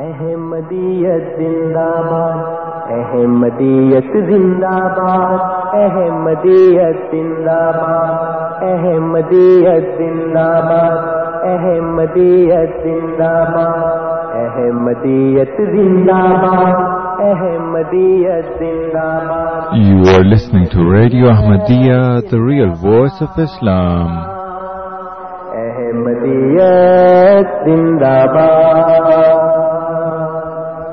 احمدیت زندہ باد احمدیت زندہ باد احمدیت زندہ باد احمدیت زندہ باد احمدیت زندہ باد احمدیت زندہ باد احمدیت زندہ باد You are listening to Radio Ahmadiyya, the real voice of Islam. احمدیت زندہ باد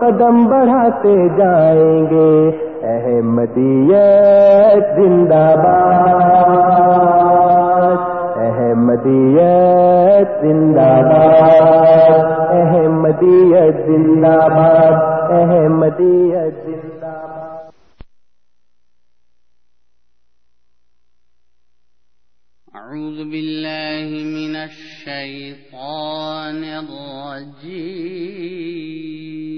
قدم بڑھاتے جائیں گے۔ احمدیت زندہ باد۔ احمدیت زندہ باد۔ احمدیت زندہ باد۔ احمدیت زندہ باد۔ أعوذ بالله من الشيطان الرجيم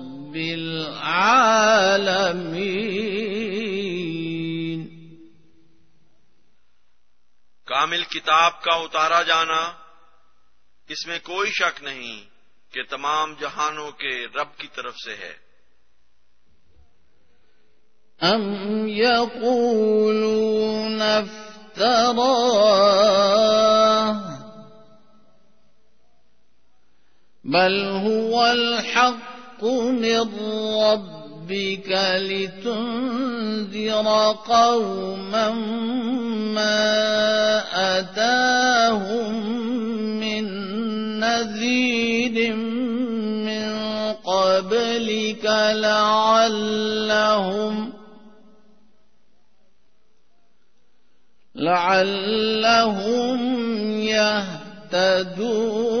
العالمين کامل کتاب کا اتارا جانا اس میں کوئی شک نہیں کہ تمام جہانوں کے رب کی طرف سے ہے۔ أم يقولون افتراه بل هو الحق من ربك لتنذر قوما ما أتاهم من نذير من قبلك لعلهم لعلهم يهتدون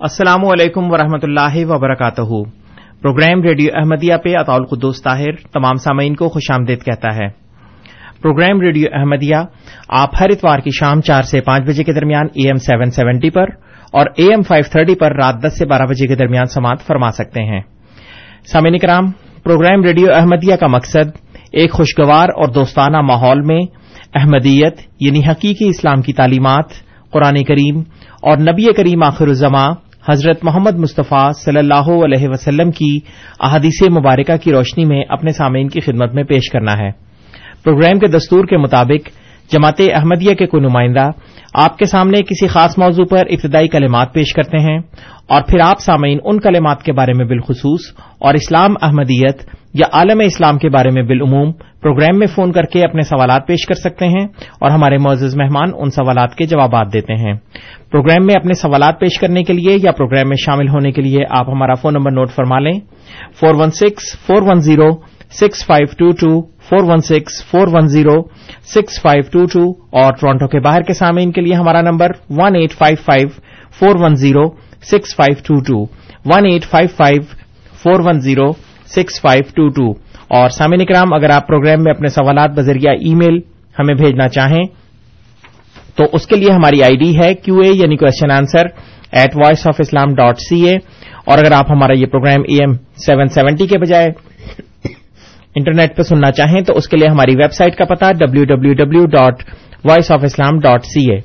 السلام علیکم ورحمۃ اللہ وبرکاتہ۔ پروگرام ریڈیو احمدیہ پہ اطول قدوس طاہر تمام سامعین کو خوش آمدید کہتا ہے۔ پروگرام ریڈیو احمدیہ آپ ہر اتوار کی شام چار سے پانچ بجے کے درمیان اے ایم سیون سیونٹی پر اور اے ایم فائیو تھرٹی پر رات دس سے بارہ بجے کے درمیان سماعت فرما سکتے ہیں۔ سامعین کرام پروگرام ریڈیو احمدیہ کا مقصد ایک خوشگوار اور دوستانہ ماحول میں احمدیت یعنی حقیقی اسلام کی تعلیمات، قرآن کریم اور نبی کریم آخر الزماں حضرت محمد مصطفیٰ صلی اللہ علیہ وسلم کی احادیث مبارکہ کی روشنی میں اپنے سامعین کی خدمت میں پیش کرنا ہے۔ پروگرام کے دستور کے مطابق جماعت احمدیہ کے کوئی نمائندہ آپ کے سامنے کسی خاص موضوع پر ابتدائی کلمات پیش کرتے ہیں اور پھر آپ سامعین ان کلمات کے بارے میں بالخصوص اور اسلام احمدیت یا عالم اسلام کے بارے میں بالعموم پروگرام میں فون کر کے اپنے سوالات پیش کر سکتے ہیں اور ہمارے معزز مہمان ان سوالات کے جوابات دیتے ہیں۔ پروگرام میں اپنے سوالات پیش کرنے کے لیے یا پروگرام میں شامل ہونے کے لیے آپ ہمارا فون نمبر نوٹ فرما لیں۔ Four one six, four one zero, six five two two, four one six, four one zero, six five two two اور ٹورانٹو کے باہر کے سامعین کے لیے ہمارا number one eight five five, four one zero, six five two two, one eight five five, four one zero, six five two two. اور سامعین اکرام، اگر آپ پروگرام میں اپنے سوالات بذریعہ ای میل ہمیں بھیجنا چاہیں، تو اس کے لیے ہماری آئی ڈی ہے کیو اے یعنی question answer at Voice of Islam dot C A اور اگر آپ ہمارا یہ program E M seven seventy کے بجائے انٹرنیٹ پہ سننا چاہیں، تو اس کے لیے ہماری ویب سائٹ کا پتا W W W dot Voice of Islam dot C A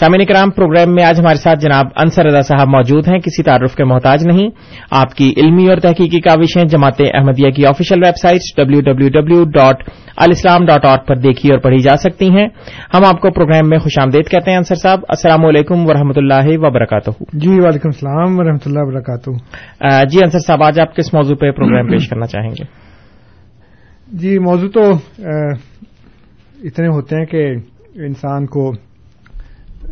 سامعین کرام پروگرام میں آج ہمارے ساتھ جناب انصر رضا صاحب موجود ہیں کسی تعارف کے محتاج نہیں۔ آپ کی علمی اور تحقیقی کاوشیں جماعت احمدیہ کی official website W W W dot alislam dot آٹ پر دیکھی اور پڑھی جا سکتی ہیں۔ ہم آپ کو پروگرام میں خوش آمدید کہتے ہیں انصر صاحب۔ السلام علیکم ورحمۃ اللہ وبرکاتہ۔ جی وعلیکم السلام ورحمۃ اللہ وبرکاتہ۔ جی انصر صاحب آج آپ کس موضوع پہ پروگرام پیش کرنا چاہیں گے؟ جی موضوع تو اتنے ہوتے ہیں کہ انسان کو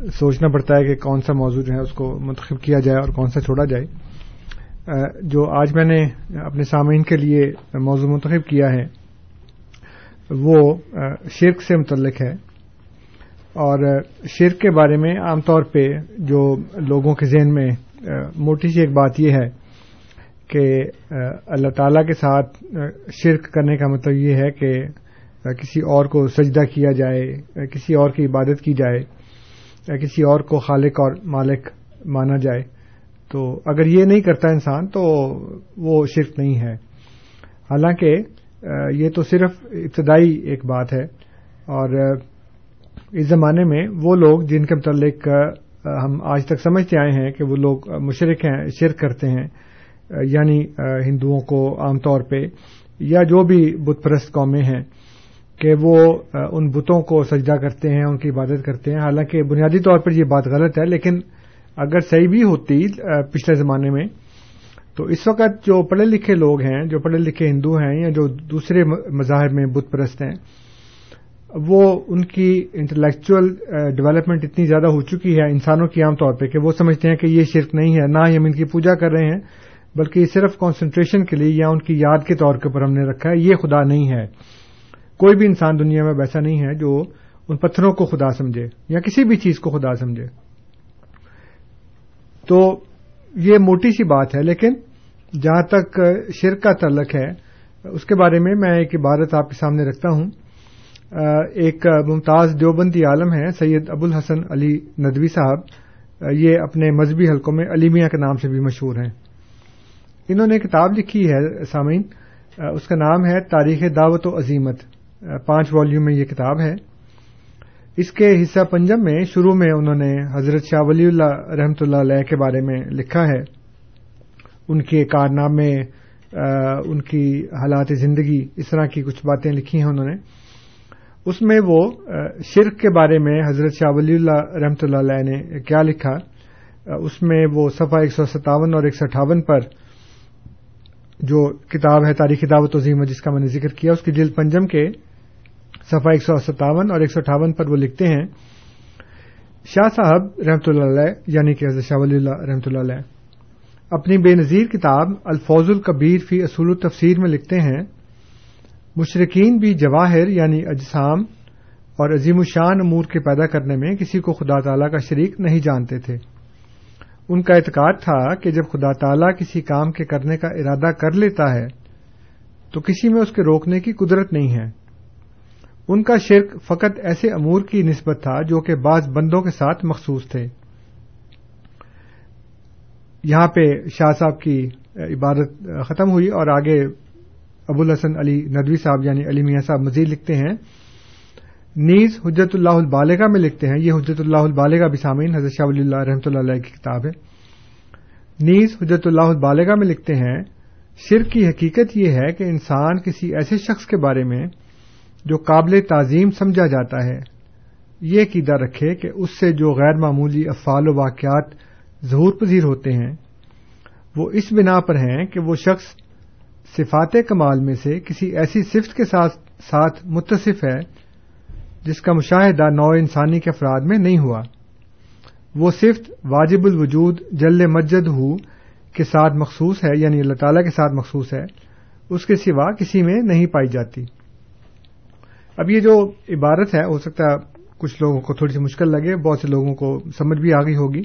سوچنا پڑتا ہے کہ کون سا موضوع جو ہے اس کو منتخب کیا جائے اور کون سا چھوڑا جائے۔ جو آج میں نے اپنے سامعین کے لیے موضوع منتخب کیا ہے، وہ شرک سے متعلق ہے۔ اور شرک کے بارے میں عام طور پہ جو لوگوں کے ذہن میں موٹی سی ایک بات یہ ہے کہ اللہ تعالی کے ساتھ شرک کرنے کا مطلب یہ ہے کہ کسی اور کو سجدہ کیا جائے کسی اور کی عبادت کی جائے۔ یا کسی اور کو خالق اور مالک مانا جائے، تو اگر یہ نہیں کرتا انسان تو وہ شرک نہیں ہے۔ حالانکہ یہ تو صرف ابتدائی ایک بات ہے، اور اس زمانے میں وہ لوگ جن کے متعلق ہم آج تک سمجھتے آئے ہیں کہ وہ لوگ مشرق ہیں، شرک کرتے ہیں یعنی ہندوؤں کو عام طور پہ، یا جو بھی بت پرست قومیں ہیں۔ کہ وہ ان بتوں کو سجدہ کرتے ہیں، ان کی عبادت کرتے ہیں۔ حالانکہ بنیادی طور پر یہ بات غلط ہے، لیکن اگر صحیح بھی ہوتی پچھلے زمانے میں، تو اس وقت جو پڑھے لکھے لوگ ہیں، جو پڑھے لکھے ہندو ہیں یا جو دوسرے مذاہب میں بت پرست ہیں، وہ ان کی انٹلیکچل ڈیولپمنٹ اتنی زیادہ ہو چکی ہے انسانوں کی عام طور پہ کہ وہ سمجھتے ہیں کہ یہ شرک نہیں ہے، نہ ہی ہم ان کی پوجا کر رہے ہیں، بلکہ یہ صرف کانسنٹریشن کے لیے یا ان کی یاد کے طور کے اوپر ہم نے رکھا ہے، یہ خدا نہیں ہے۔ کوئی بھی انسان دنیا میں ویسا نہیں ہے جو ان پتھروں کو خدا سمجھے یا کسی بھی چیز کو خدا سمجھے۔ تو یہ موٹی سی بات ہے، لیکن جہاں تک شرک کا تعلق ہے، اس کے بارے میں میں ایک عبارت آپ کے سامنے رکھتا ہوں۔ ایک ممتاز دیوبندی عالم ہے سید ابو الحسن علی ندوی صاحب۔ یہ اپنے مذہبی حلقوں میں علی میاں کے نام سے بھی مشہور ہیں۔ انہوں نے کتاب لکھی ہے سامعین، اس کا نام ہے تاریخ دعوت و عظیمت۔ پانچ والیوم میں یہ کتاب ہے۔ اس کے حصہ پنجم میں شروع میں انہوں نے حضرت شاہ ولی اللہ رحمۃ اللہ علیہ کے بارے میں لکھا ہے۔ ان کے کارنامے ان کی حالات زندگی، اس طرح کی کچھ باتیں لکھی ہیں انہوں نے۔ اس میں وہ شرک کے بارے میں حضرت شاہ ولی اللہ رحمۃ اللہ علیہ نے کیا لکھا۔ اس میں وہ صفحہ ایک سو ستاون اور ایک سو اٹھاون پر جو کتاب ہے تاریخی دعوت عظیم جس کا میں نے ذکر کیا، اس کی جلد پنجم کے صفحہ ایک سو ستاون اور ایک سو اٹھاون پر وہ لکھتے ہیں، شاہ صاحب رحمۃ اللہ علیہ یعنی کہ حضرت شاہ ولی اللہ رحمۃ اللہ علیہ، اپنی بے نظیر کتاب الفوظ القبیر فی اصول التفسیر میں لکھتے ہیں مشرقین بھی جواہر یعنی اجسام اور عظیم الشان امور کے پیدا کرنے میں کسی کو خدا تعالی کا شریک نہیں جانتے تھے۔ ان کا اعتقاد تھا کہ جب خدا تعالی کسی کام کے کرنے کا ارادہ کر لیتا ہے، تو کسی میں اس کے روکنے کی قدرت نہیں ہے۔ ان کا شرک فقط ایسے امور کی نسبت تھا جو کہ بعض بندوں کے ساتھ مخصوص تھے۔ یہاں پہ شاہ صاحب کی عبادت ختم ہوئی اور آگے ابو الحسن علی ندوی صاحب یعنی علی میاں صاحب مزید لکھتے ہیں۔ نیز حجت اللہ البالغہ میں لکھتے ہیں۔ یہ حجت اللہ البالغہ بھی سامعین، حضرت شاہ ولی اللہ رحمۃ اللہ علیہ کی کتاب ہے۔ نیز حجت اللہ البالغہ میں لکھتے ہیں، شرک کی حقیقت یہ ہے کہ انسان کسی ایسے شخص کے بارے میں جو قابل تعظیم سمجھا جاتا ہے۔ یہ قیدہ رکھے کہ اس سے جو غیر معمولی افعال و واقعات ظہور پذیر ہوتے ہیں، وہ اس بنا پر ہیں کہ وہ شخص صفات کمال میں سے کسی ایسی صفت کے ساتھ متصف ہے جس کا مشاہدہ نو انسانی کے افراد میں نہیں ہوا۔ وہ صفت واجب الوجود جل مجد ہو کے ساتھ مخصوص ہے یعنی اللہ تعالی کے ساتھ مخصوص ہے، اس کے سوا کسی میں نہیں پائی جاتی۔ اب یہ جو عبارت ہے، ہو سکتا ہے کچھ لوگوں کو تھوڑی سی مشکل لگے، بہت سے لوگوں کو سمجھ بھی آ گئی ہوگی۔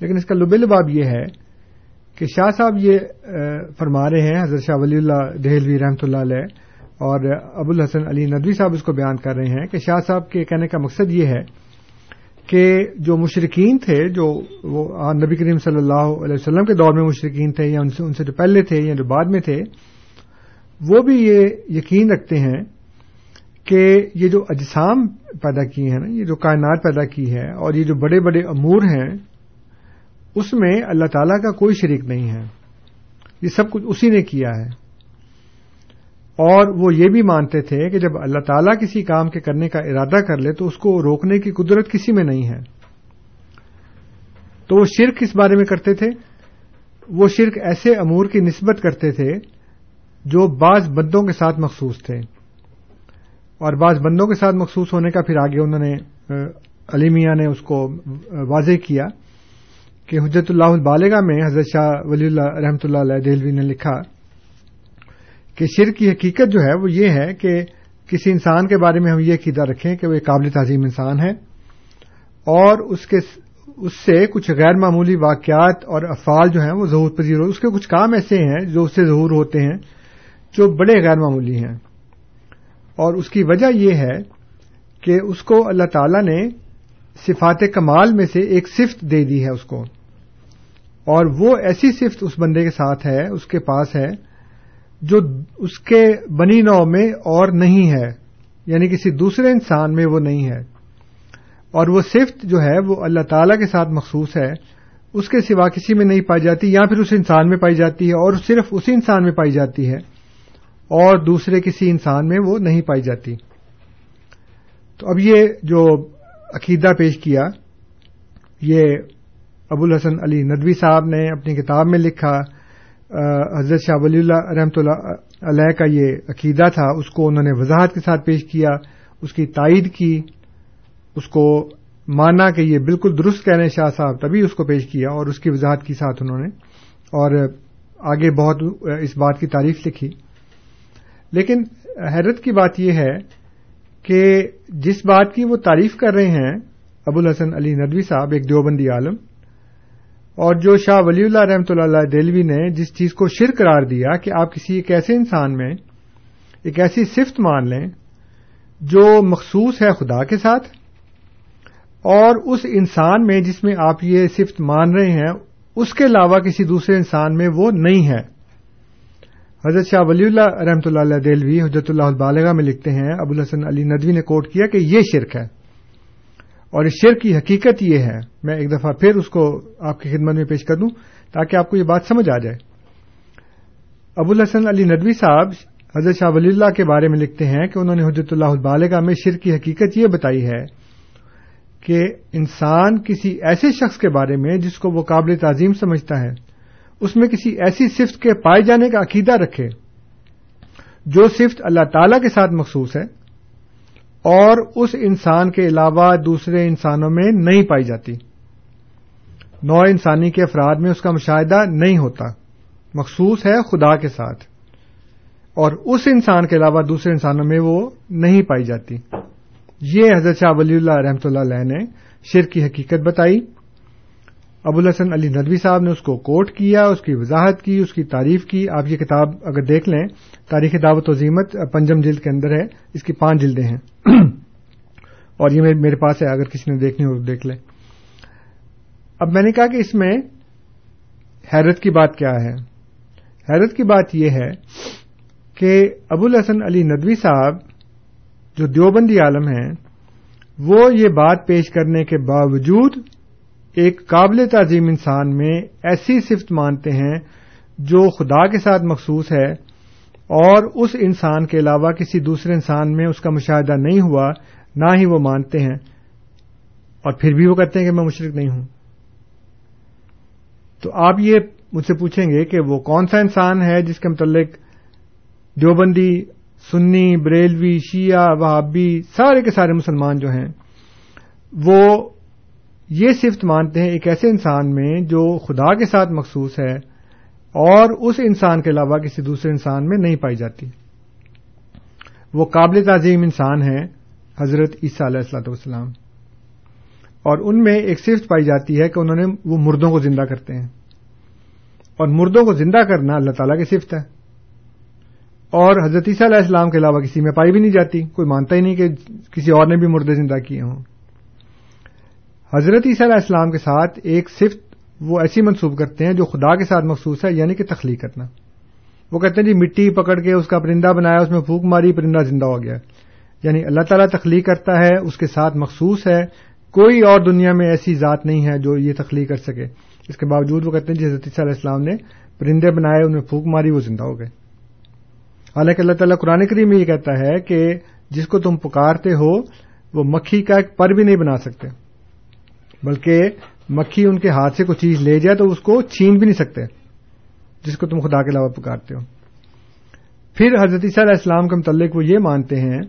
لیکن اس کا لبل باب یہ ہے کہ شاہ صاحب یہ فرما رہے ہیں، حضرت شاہ ولی اللہ دہلوی رحمۃ اللہ علیہ اور ابو الحسن علی ندوی صاحب اس کو بیان کر رہے ہیں کہ شاہ صاحب کے کہنے کا مقصد یہ ہے کہ جو مشرقین تھے، جو وہ نبی کریم صلی اللہ علیہ وسلم کے دور میں مشرقین تھے یا ان سے جو پہلے تھے یا جو بعد میں تھے، وہ بھی یہ یقین رکھتے ہیں کہ یہ جو اجسام پیدا کی ہیں نا، یہ جو کائنات پیدا کی ہے اور یہ جو بڑے بڑے امور ہیں، اس میں اللہ تعالی کا کوئی شریک نہیں ہے۔ یہ سب کچھ اسی نے کیا ہے۔ اور وہ یہ بھی مانتے تھے کہ جب اللہ تعالیٰ کسی کام کے کرنے کا ارادہ کر لے، تو اس کو روکنے کی قدرت کسی میں نہیں ہے۔ تو وہ شرک کس بارے میں کرتے تھے۔ وہ شرک ایسے امور کی نسبت کرتے تھے جو بعض بندوں کے ساتھ مخصوص تھے۔ اور بعض بندوں کے ساتھ مخصوص ہونے کا پھر آگے انہوں نے علی میاں نے اس کو واضح کیا کہ حجت اللہ البالغہ میں حضرت شاہ ولی اللہ رحمۃ اللہ علیہ دہلوی نے لکھا کہ شر کی حقیقت جو ہے وہ یہ ہے کہ کسی انسان کے بارے میں ہم یہ قیدا رکھیں کہ وہ ایک قابل تعظیم انسان ہے اور اس کے اس سے کچھ غیر معمولی واقعات اور افعال جو ہیں وہ ظہور پذیر ہو۔ اس کے کچھ کام ایسے ہیں جو اس سے ظہور ہوتے ہیں جو بڑے غیر معمولی ہیں۔ اور اس کی وجہ یہ ہے کہ اس کو اللہ تعالی نے صفات کمال میں سے ایک صفت دے دی ہے اس کو۔ اور وہ ایسی صفت اس بندے کے ساتھ ہے، اس کے پاس ہے، جو اس کے بنی نو میں اور نہیں ہے یعنی کسی دوسرے انسان میں وہ نہیں ہے۔ اور وہ صفت جو ہے، وہ اللہ تعالی کے ساتھ مخصوص ہے۔ اس کے سوا کسی میں نہیں پائی جاتی، یا پھر اس انسان میں پائی جاتی ہے اور صرف اسی انسان میں پائی جاتی ہے۔ اور دوسرے کسی انسان میں وہ نہیں پائی جاتی۔ تو اب یہ جو عقیدہ پیش کیا، یہ ابو الحسن علی ندوی صاحب نے اپنی کتاب میں لکھا حضرت شاہ ولی اللہ رحمۃ اللہ علیہ کا یہ عقیدہ تھا، اس کو انہوں نے وضاحت کے ساتھ پیش کیا، اس کی تائید کی، اس کو مانا کہ یہ بالکل درست کہہ رہے ہیں شاہ صاحب تبھی اس کو پیش کیا اور اس کی وضاحت کی ساتھ انہوں نے، اور آگے بہت اس بات کی تعریف لکھی۔ لیکن حیرت کی بات یہ ہے کہ جس بات کی وہ تعریف کر رہے ہیں، ابو الحسن علی ندوی صاحب، ایک دیوبندی عالم، اور جو شاہ ولی اللہ رحمۃ اللہ دلوی نے جس چیز کو شر قرار دیا کہ آپ کسی ایک ایسے انسان میں ایک ایسی صفت مان لیں جو مخصوص ہے خدا کے ساتھ، اور اس انسان میں جس میں آپ یہ صفت مان رہے ہیں، اس کے علاوہ کسی دوسرے انسان میں وہ نہیں ہے۔ حضرت شاہ ولی اللہ رحمۃ اللہ علیہ دلوی حجرت اللہ البالغہ میں لکھتے ہیں، ابو الحسن علی ندوی نے کوٹ کیا کہ یہ شرک ہے۔ اور اس شرک کی حقیقت یہ ہے، میں ایک دفعہ پھر اس کو آپ کی خدمت میں پیش کر دوں تاکہ آپ کو یہ بات سمجھ آ جائے۔ ابو الحسن علی ندوی صاحب حضرت شاہ ولی اللہ کے بارے میں لکھتے ہیں کہ انہوں نے حجرت اللہ البالغہ میں شرک کی حقیقت یہ بتائی ہے کہ انسان کسی ایسے شخص کے بارے میں جس کو وہ قابل تعظیم سمجھتا ہے۔ اس میں کسی ایسی صفت کے پائے جانے کا عقیدہ رکھے جو صفت اللہ تعالی کے ساتھ مخصوص ہے اور اس انسان کے علاوہ دوسرے انسانوں میں نہیں پائی جاتی۔ نو انسانی کے افراد میں اس کا مشاہدہ نہیں ہوتا۔ مخصوص ہے خدا کے ساتھ۔ اور اس انسان کے علاوہ دوسرے انسانوں میں وہ نہیں پائی جاتی۔ یہ حضرت شاہ ولی اللہ رحمۃ اللہ علیہ نے شرک کی حقیقت بتائی۔ ابو الحسن علی ندوی صاحب نے اس کو کوٹ کیا، اس کی وضاحت کی، اس کی تعریف کی۔ آپ یہ کتاب اگر دیکھ لیں، تاریخ دعوت وزیمت پنجم جلد کے اندر ہے۔ اس کی پانچ جلدیں ہیں۔ اور یہ میرے پاس ہے، اگر کسی نے دیکھنی ہو تو دیکھ لیں۔ اب میں نے کہا کہ اس میں حیرت کی بات کیا ہے۔ حیرت کی بات یہ ہے کہ ابو الحسن علی ندوی صاحب جو دیوبندی عالم ہیں، وہ یہ بات پیش کرنے کے باوجود ایک قابل تعظیم انسان میں ایسی صفت مانتے ہیں جو خدا کے ساتھ مخصوص ہے اور اس انسان کے علاوہ کسی دوسرے انسان میں اس کا مشاہدہ نہیں ہوا، نہ ہی وہ مانتے ہیں۔ اور پھر بھی وہ کہتے ہیں کہ میں مشرق نہیں ہوں۔ تو آپ یہ مجھ سے پوچھیں گے کہ وہ کون سا انسان ہے جس کے متعلق دیوبندی، سنی، بریلوی، شیعہ، وہابی، سارے کے سارے مسلمان جو ہیں، وہ یہ صفت مانتے ہیں ایک ایسے انسان میں جو خدا کے ساتھ مخصوص ہے اور اس انسان کے علاوہ کسی دوسرے انسان میں نہیں پائی جاتی۔ وہ قابل تعظیم انسان ہے حضرت عیسیٰ علیہ السلاۃ والسلام۔ اور ان میں ایک صفت پائی جاتی ہے کہ انہوں نے وہ مردوں کو زندہ کرتے ہیں۔ اور مردوں کو زندہ کرنا اللہ تعالیٰ کی صفت ہے۔ اور حضرت عیسیٰ علیہ السلام کے علاوہ کسی میں پائی بھی نہیں جاتی، کوئی مانتا ہی نہیں کہ کسی اور نے بھی مردے زندہ کیے ہوں۔ حضرت عیسیٰ علیہ السلام کے ساتھ ایک صفت وہ ایسی منسوب کرتے ہیں جو خدا کے ساتھ مخصوص ہے یعنی کہ تخلیق کرنا۔ وہ کہتے ہیں جی مٹی پکڑ کے اس کا پرندہ بنایا، اس میں پھونک ماری، پرندہ زندہ ہو گیا۔ یعنی اللہ تعالیٰ تخلیق کرتا ہے، اس کے ساتھ مخصوص ہے۔ کوئی اور دنیا میں ایسی ذات نہیں ہے جو یہ تخلیق کر سکے۔ اس کے باوجود وہ کہتے ہیں جی حضرت عیسیٰ علیہ السلام نے پرندے بنائے، ان میں پھونک ماری، وہ زندہ ہو گئے۔ حالانکہ اللہ تعالیٰ قرآن کریم میں یہ کہتا ہے کہ جس کو تم پکارتے ہو، وہ مکھی کا ایک پر بھی نہیں بنا سکتے۔ بلکہ مکھی ان کے ہاتھ سے کوئی چیز لے جائے تو اس کو چھین بھی نہیں سکتے، جس کو تم خدا کے علاوہ پکارتے ہو۔ پھر حضرت عیسیٰ علیہ السلام کے متعلق وہ یہ مانتے ہیں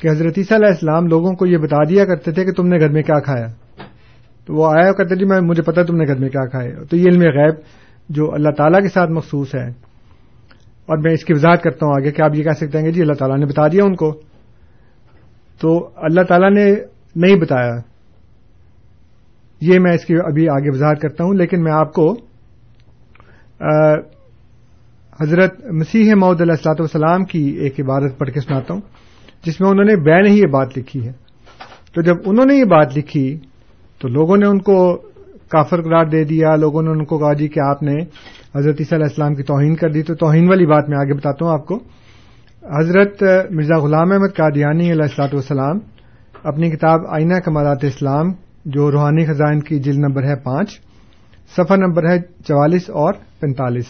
کہ حضرت عیسیٰ علیہ السلام لوگوں کو یہ بتا دیا کرتے تھے کہ تم نے گھر میں کیا کھایا۔ تو وہ آیا کہتے جی میں، مجھے پتا تم نے گھر میں کیا کھائے تو یہ علم غیب جو اللہ تعالیٰ کے ساتھ مخصوص ہے۔ اور میں اس کی وضاحت کرتا ہوں آگے کہ آپ یہ کہہ سکتے ہیں کہ جی اللہ تعالیٰ نے بتا دیا ان کو۔ تو اللہ تعالیٰ نے نہیں بتایا۔ یہ میں اس کی ابھی آگے وضاحت کرتا ہوں، لیکن میں آپ کو حضرت مسیح محدود علیہ السلاط والسلام کی ایک عبادت پڑھ کے سناتا ہوں، جس میں انہوں نے بین ہی یہ بات لکھی ہے۔ تو جب انہوں نے یہ بات لکھی، تو لوگوں نے ان کو کافر قرار دے دیا، لوگوں نے ان کو کہا جی کہ آپ نے حضرت عیسیٰ علیہ السلام کی توہین کر دی، تو توہین والی بات میں آگے بتاتا ہوں آپ کو۔ حضرت مرزا غلام احمد قادیانی علیہ السلاط والسلام اپنی کتاب آئینہ کمالات اسلام جو روحانی خزائن کی جلد نمبر ہے پانچ، صفحہ نمبر ہے چوالیس اور پینتالیس۔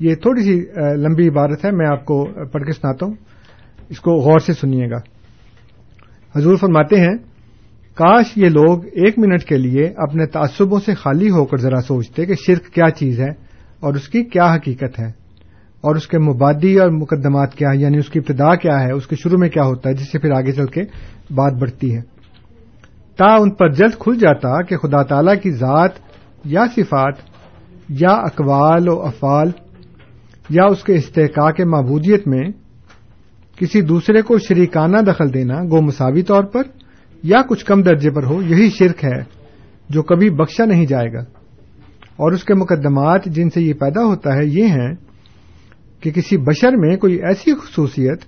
یہ تھوڑی سی لمبی عبارت ہے، میں آپ کو پڑھ کے سناتا ہوں۔ اس کو غور سے سنیے گا۔ حضور فرماتے ہیں، کاش یہ لوگ ایک منٹ کے لیے اپنے تعصبوں سے خالی ہو کر ذرا سوچتے کہ شرک کیا چیز ہے اور اس کی کیا حقیقت ہے۔ اور اس کے مبادی اور مقدمات کیا ہے یعنی اس کی ابتدا کیا ہے؟ اس کے شروع میں کیا ہوتا ہے؟ جس سے پھر آگے چل کے بات بڑھتی ہے۔ تا ان پر جلد کھل جاتا کہ خدا تعالی کی ذات یا صفات یا اقوال و افعال یا اس کے استحقاق معبودیت میں کسی دوسرے کو شریکانہ دخل دینا گو مساوی طور پر یا کچھ کم درجے پر ہو، یہی شرک ہے جو کبھی بخشا نہیں جائے گا۔ اور اس کے مقدمات جن سے یہ پیدا ہوتا ہے یہ ہیں کہ کسی بشر میں کوئی ایسی خصوصیت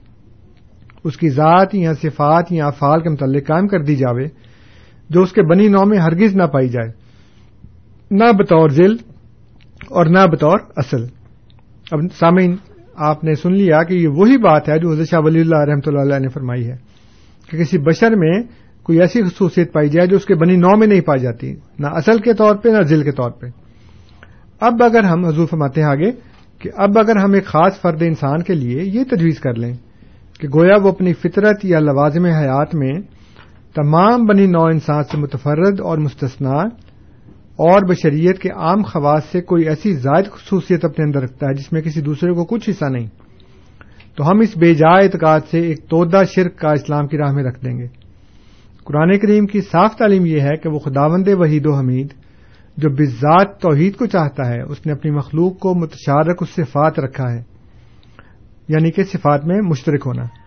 اس کی ذات یا صفات یا افعال کے متعلق قائم کر دی جاوے جو اس کے بنی نو میں ہرگز نہ پائی جائے۔ نہ بطور ذل اور نہ بطور اصل۔ اب سامعین، آپ نے سن لیا کہ یہ وہی بات ہے جو حضرت شاہ ولی اللہ رحمۃ اللہ علیہ نے فرمائی ہے کہ کسی بشر میں کوئی ایسی خصوصیت پائی جائے جو اس کے بنی نو میں نہیں پائی جاتی، نہ اصل کے طور پہ، نہ ذل کے طور پہ۔ اب اگر ہم حضور فرماتے ہیں آگے کہ اب اگر ہم ایک خاص فرد انسان کے لیے یہ تجویز کر لیں کہ گویا وہ اپنی فطرت یا لوازم حیات میں تمام بنی نو انسان سے متفرد اور مستثنا اور بشریت کے عام خواص سے کوئی ایسی زائد خصوصیت اپنے اندر رکھتا ہے جس میں کسی دوسرے کو کچھ حصہ نہیں۔ تو ہم اس بے جا اعتقاد سے ایک تودا شرک کا اسلام کی راہ میں رکھ دیں گے۔ قرآن کریم کی صاف تعلیم یہ ہے کہ وہ خداوند وحید و حمید جو بذات توحید کو چاہتا ہے، اس نے اپنی مخلوق کو متشارک اس صفات رکھا ہے یعنی کہ صفات میں مشترک ہونا۔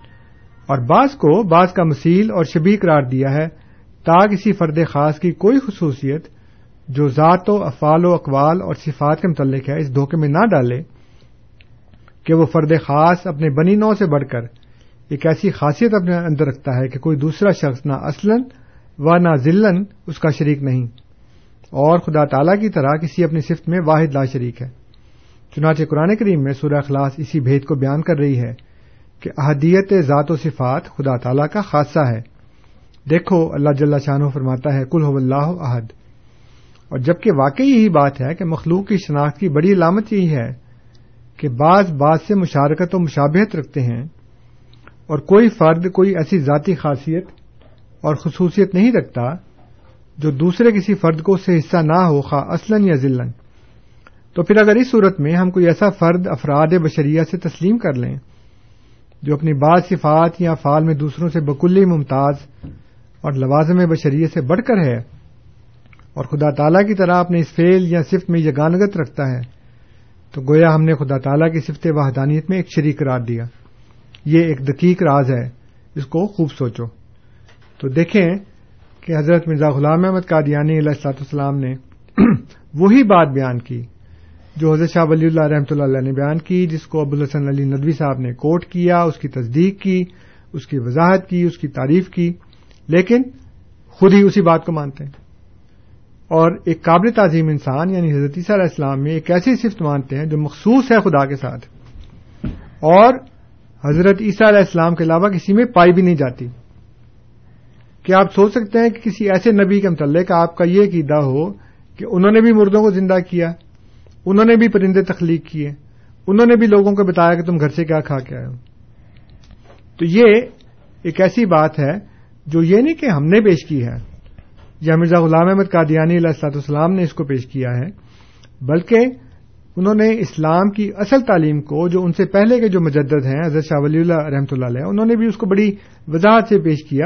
اور بعض کو بعض کا مسیل اور شبی قرار دیا ہے تا کسی فرد خاص کی کوئی خصوصیت جو ذات و افعال و اقوال اور صفات کے متعلق ہے اس دھوکے میں نہ ڈالے کہ وہ فرد خاص اپنے بنی نو سے بڑھ کر ایک ایسی خاصیت اپنے اندر رکھتا ہے کہ کوئی دوسرا شخص نہ اصلن و نہ ذلن اس کا شریک نہیں اور خدا تعالی کی طرح کسی اپنی صفت میں واحد لا شریک ہے۔ چنانچہ قرآن کریم میں سورہ اخلاص اسی بھید کو بیان کر رہی ہے۔ کہ احدیت ذات و صفات خدا تعالی کا خاصہ ہے۔ دیکھو، اللہ جل شاہ فرماتا ہے کل ہو اللہ عہد اور جبکہ واقعی یہی بات ہے کہ مخلوق کی شناخت کی بڑی علامت یہی ہے کہ بعض بات سے مشارکت و مشابہت رکھتے ہیں اور کوئی فرد، کوئی ایسی ذاتی خاصیت اور خصوصیت نہیں رکھتا جو دوسرے کسی فرد کو اس سے حصہ نہ ہو، خواہ اصلاً یا ذلن تو پھر اگر اس صورت میں ہم کوئی ایسا فرد افراد بشریہ سے تسلیم کر لیں جو اپنی بعض صفات یا فعال میں دوسروں سے بکلی ممتاز اور لوازم بشریہ سے بڑھ کر ہے اور خدا تعالی کی طرح اپنے اس فیل یا صفت میں یگانگت رکھتا ہے، تو گویا ہم نے خدا تعالی کی صفت وحدانیت میں ایک شریک قرار دیا۔ یہ ایک دقیق راز ہے، اس کو خوب سوچو۔ تو دیکھیں کہ حضرت مرزا غلام احمد قادیانی علیہ السلاط السلام نے وہی بات بیان کی۔ جو حضرت شاہ ولی اللہ رحمۃ اللہ علیہ نے بیان کی، جس کو ابوالحسن علی ندوی صاحب نے کوٹ کیا، اس کی تصدیق کی، اس کی وضاحت کی، اس کی تعریف کی۔ لیکن خود ہی اسی بات کو مانتے ہیں۔ اور ایک قابل تعظیم انسان یعنی حضرت عیسیٰ علیہ السلام میں ایک ایسی صفت مانتے ہیں جو مخصوص ہے خدا کے ساتھ۔ اور حضرت عیسیٰ علیہ السلام کے علاوہ کسی میں پائی بھی نہیں جاتی۔ کیا آپ سوچ سکتے ہیں کہ کسی ایسے نبی کے متعلق آپ کا یہ عقیدہ ہو کہ انہوں نے بھی مردوں کو زندہ کیا؟ انہوں نے بھی پرندے تخلیق کیے۔ انہوں نے بھی لوگوں کو بتایا کہ تم گھر سے کیا کھا کے آئے ہو۔ تو یہ ایک ایسی بات ہے جو یہ نہیں کہ ہم نے پیش کی ہے۔ یا مرزا غلام احمد قادیانی علیہ السلاط والسلام نے اس کو پیش کیا ہے۔ بلکہ انہوں نے اسلام کی اصل تعلیم کو، جو ان سے پہلے کے جو مجدد ہیں، حضرت شاہ ولی اللہ رحمۃ اللہ علیہ، انہوں نے بھی اس کو بڑی وضاحت سے پیش کیا۔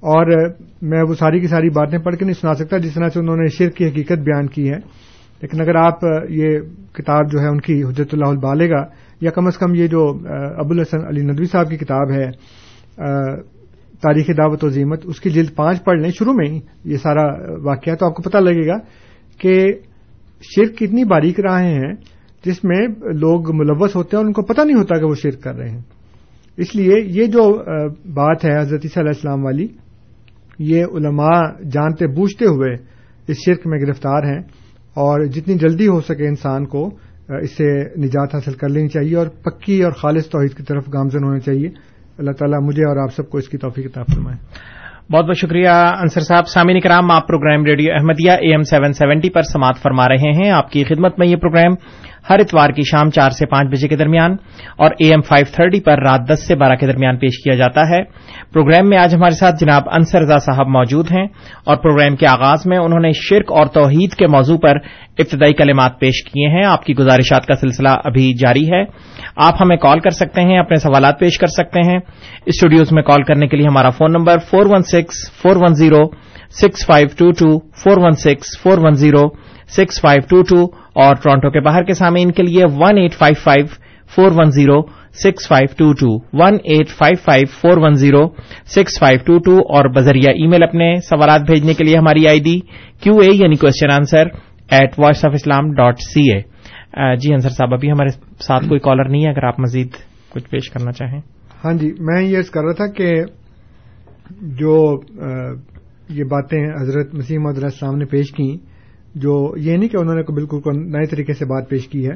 اور میں وہ ساری کی ساری باتیں پڑھ کے نہیں سنا سکتا، جس طرح سے انہوں نے شرک کی حقیقت بیان کی ہے۔ لیکن اگر آپ یہ کتاب جو ہے ان کی حجرت اللہ البالے گا یا کم از کم یہ جو ابوالحسن علی ندوی صاحب کی کتاب ہے تاریخ دعوت و عظیمت اس کی جلد پانچ پڑھ لیں، شروع میں ہی یہ سارا واقعہ تو آپ کو پتہ لگے گا کہ شرک کتنی باریک راہیں ہیں جس میں لوگ ملوث ہوتے ہیں اور ان کو پتہ نہیں ہوتا کہ وہ شرک کر رہے ہیں۔ اس لیے یہ جو بات ہے حضرت علیہ السلام والی، یہ علماء جانتے بوجھتے ہوئے اس شرک میں گرفتار ہیں۔ اور جتنی جلدی ہو سکے انسان کو اس سے نجات حاصل کر لینی چاہیے اور پکی اور خالص توحید کی طرف گامزن ہونا چاہیے۔ اللہ تعالیٰ مجھے اور آپ سب کو اس کی توفیق کتاب فرمائے۔ بہت بہت شکریہ انصر صاحب. سامعین کرام، آپ program radio Ahmadiyya A M seven seventy پر سماعت فرما رہے ہیں. آپ کی خدمت میں یہ پروگرام ہر اتوار کی شام چار سے پانچ بجے کے درمیان اور اے ایم فائیو تھرٹی پر رات دس سے بارہ کے درمیان پیش کیا جاتا ہے. پروگرام میں آج ہمارے ساتھ جناب انصر رضا صاحب موجود ہیں اور پروگرام کے آغاز میں انہوں نے شرک اور توحید کے موضوع پر ابتدائی کلمات پیش کیے ہیں. آپ کی گزارشات کا سلسلہ ابھی جاری ہے. آپ ہمیں کال کر سکتے ہیں، اپنے سوالات پیش کر سکتے ہیں۔ اسٹوڈیوز میں کال کرنے کے لیے ہمارا phone number four one six four one zero six five two two four one six four one zero six five two two اور ٹورانٹو کے باہر کے سامعین کے لیے one eight five five four one zero six five two two one eight five five four one zero six five two two اور بذریعہ ای میل اپنے سوالات بھیجنے کے لیے ہماری آئی ڈی، کیو اے یعنی question answer at Voice of Islam dot C A جی انصر صاحب، ابھی ہمارے ساتھ کوئی کالر نہیں ہے، اگر آپ مزید کچھ پیش کرنا چاہیں۔ ہاں جی میں یہ کر رہا تھا کہ جو یہ باتیں حضرت مسیم علیہ السلام نے پیش کی جو یہ نہیں کہ انہوں نے بالکل نئے طریقے سے بات پیش کی ہے،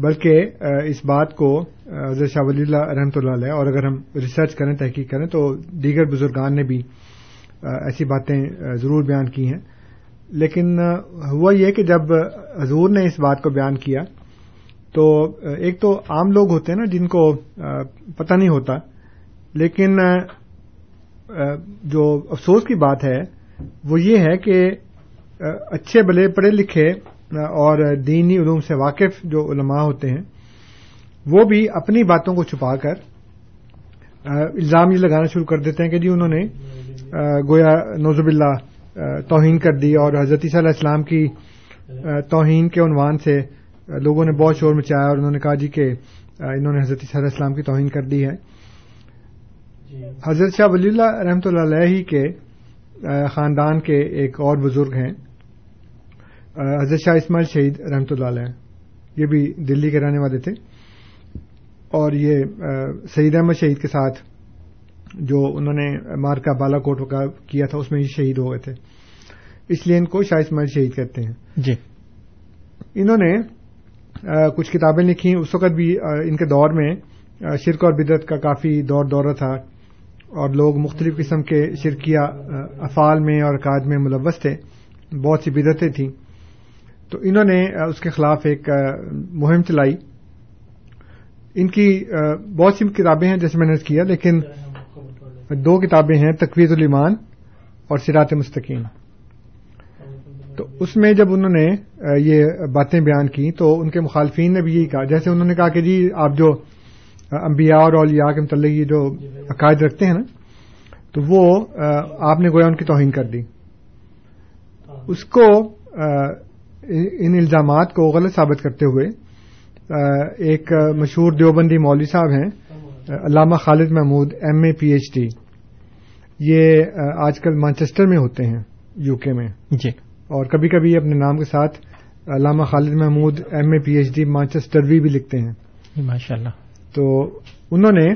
بلکہ اس بات کو حضرت شاہ ولی اللہ رحمۃ اللہ علیہ، اور اگر ہم ریسرچ کریں، تحقیق کریں، تو دیگر بزرگان نے بھی ایسی باتیں ضرور بیان کی ہیں۔ لیکن ہوا یہ کہ جب حضور نے اس بات کو بیان کیا، تو ایک تو عام لوگ ہوتے ہیں نا جن کو پتہ نہیں ہوتا، لیکن جو افسوس کی بات ہے، وہ یہ ہے کہ اچھے بلے پڑھے لکھے اور دینی علوم سے واقف جو علماء ہوتے ہیں، وہ بھی اپنی باتوں کو چھپا کر الزام یہ لگانا شروع کر دیتے ہیں کہ جی انہوں نے گویا نوزب اللہ توہین کر دی اور حضرت صلی علیہ السلام کی توہین کے عنوان سے لوگوں نے بہت شور مچایا اور انہوں نے کہا جی کہ انہوں نے حضرت صلی اللہ علیہ السلام کی توہین کر دی ہے۔ حضرت شاہ ولی اللہ رحمۃ اللہ علیہ کے خاندان کے ایک اور بزرگ ہیں۔ حضرت شاہ اسماعیل شہید رحمۃ اللہ علیہ۔ یہ بھی دلی کے رہنے والے تھے۔ اور یہ سعید احمد شہید کے ساتھ جو انہوں نے مارکا بالا کوٹ کا کیا تھا اس میں ہی شہید ہو گئے تھے۔ اس لیے ان کو شاہ اسماعیل شہید کہتے ہیں۔ جی۔ انہوں نے کچھ کتابیں لکھی اس وقت بھی ان کے دور میں شرک اور بدعت کا کافی دور دورہ تھا۔ اور لوگ مختلف قسم کے شرکیہ افعال میں اور عقائد میں ملوث تھے۔ بہت سی بدعتیں تھیں۔ تو انہوں نے اس کے خلاف ایک مہم چلائی۔ ان کی بہت سی کتابیں ہیں جیسے میں نے کیا لیکن دو کتابیں ہیں تقویز الایمان اور سرات مستقیم۔ تو اس میں جب انہوں نے یہ باتیں بیان کی، تو ان کے مخالفین نے بھی یہی کہا۔ جیسے انہوں نے کہا کہ جی آپ جو انبیاء اور اولیاء کے متعلق یہ جو عقائد رکھتے ہیں نا، تو وہ آپ نے گویا ان کی توہین کر دی۔ اس کو ان الزامات کو غلط ثابت کرتے ہوئے ایک مشہور دیوبندی مولوی صاحب ہیں علامہ Khalid Mahmood, M A P H D. یہ آج کل مانچسٹر میں ہوتے ہیں یو کے میں۔ جی۔ اور کبھی کبھی اپنے نام کے ساتھ علامہ Khalid Mahmood M A P H D Manchester بھی لکھتے ہیں۔ ماشاء اللہ تو انہوں نے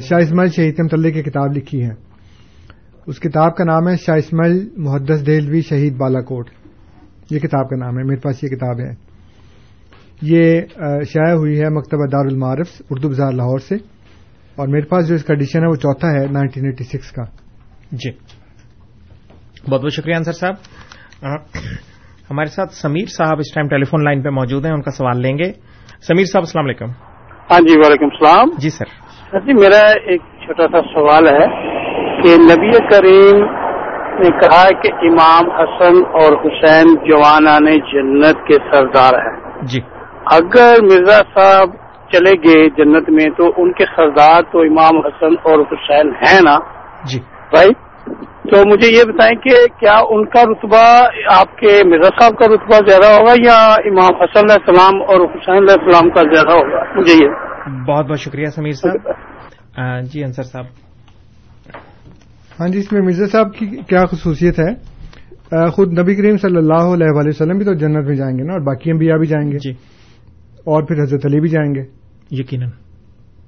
شاہ اسماعیل شہید کے متعلق کی کتاب لکھی ہے۔ اس کتاب کا نام ہے شاہ اسماعیل محدث دہلوی شہید بالا کوٹ یہ کتاب کا نام ہے میرے پاس یہ کتاب ہے۔ یہ شائع ہوئی ہے مکتبہ دار المعارف اردو بازار لاہور سے۔ اور میرے پاس جو اس کا ایڈیشن ہے وہ چوتھا ہے نائنٹین ایٹی سکس کا۔ جی۔ بہت بہت شکریہ انصر صاحب۔ ہمارے ساتھ سمیر صاحب اس ٹائم ٹیلی فون لائن پہ موجود ہیں ان کا سوال لیں گے۔ سمیر صاحب السلام علیکم۔ ہاں جی وعلیکم السلام۔ جی سر۔ سر جی میرا ایک چھوٹا سا سوال ہے کہ نبی کریم نے کہا کہ امام حسن اور حسین جوانان جنت کے سردار ہیں۔ جی۔ اگر مرزا صاحب چلے گئے جنت میں تو ان کے سردار تو امام حسن اور حسین ہیں نا؟ جی۔ بھائی تو مجھے یہ بتائیں کہ کیا ان کا رتبہ آپ کے مرزا صاحب کا رتبہ زیادہ ہوگا یا امام حسن علیہ السلام اور حسین علیہ السلام کا زیادہ ہوگا؟ مجھے یہ۔ بہت بہت شکریہ سمیر صاحب۔ جی انصر صاحب۔ ہاں جی اس میں مرزا صاحب کی کیا خصوصیت ہے؟ خود نبی کریم صلی اللہ علیہ وسلم بھی تو جنت میں جائیں گے نا اور باقی انبیاء بھی جائیں گے جی۔ اور پھر حضرت علی بھی جائیں گے۔ یقیناً۔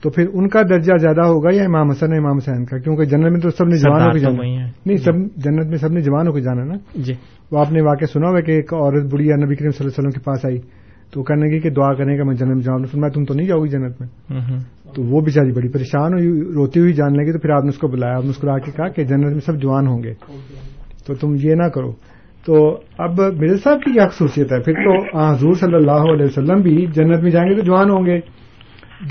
تو پھر ان کا درجہ زیادہ ہوگا یا امام حسن ہے امام حسین کا؟ کیونکہ جنت میں تو سب نے جوان ہو کے جانا۔ نہیں سب جنت میں سب نے جوان ہو کے جانا نا۔ جی۔ وہ آپ نے واقع سنا ہوا کہ ایک عورت بڑھیا نبی کریم صلی اللہ علیہ وسلم کے پاس آئی۔ تو کہنے کی کہ دعا کرنے کا میں جنت میں جاؤں۔ فرمایا تم تو نہیں جاؤ گی جنت میں؟ تو وہ بیچاری بڑی پریشان ہوئی روتی ہوئی جان لگی۔ تو پھر آپ نے اس کو بلایا آپ نے مسکرا کے کہا کہ جنت میں سب جوان ہوں گے۔ تو تم یہ نہ کرو۔ تو اب مرزا صاحب کی کیا خصوصیت ہے؟ پھر تو حضور صلی اللہ علیہ وسلم بھی جنت میں جائیں گے تو جوان ہوں گے۔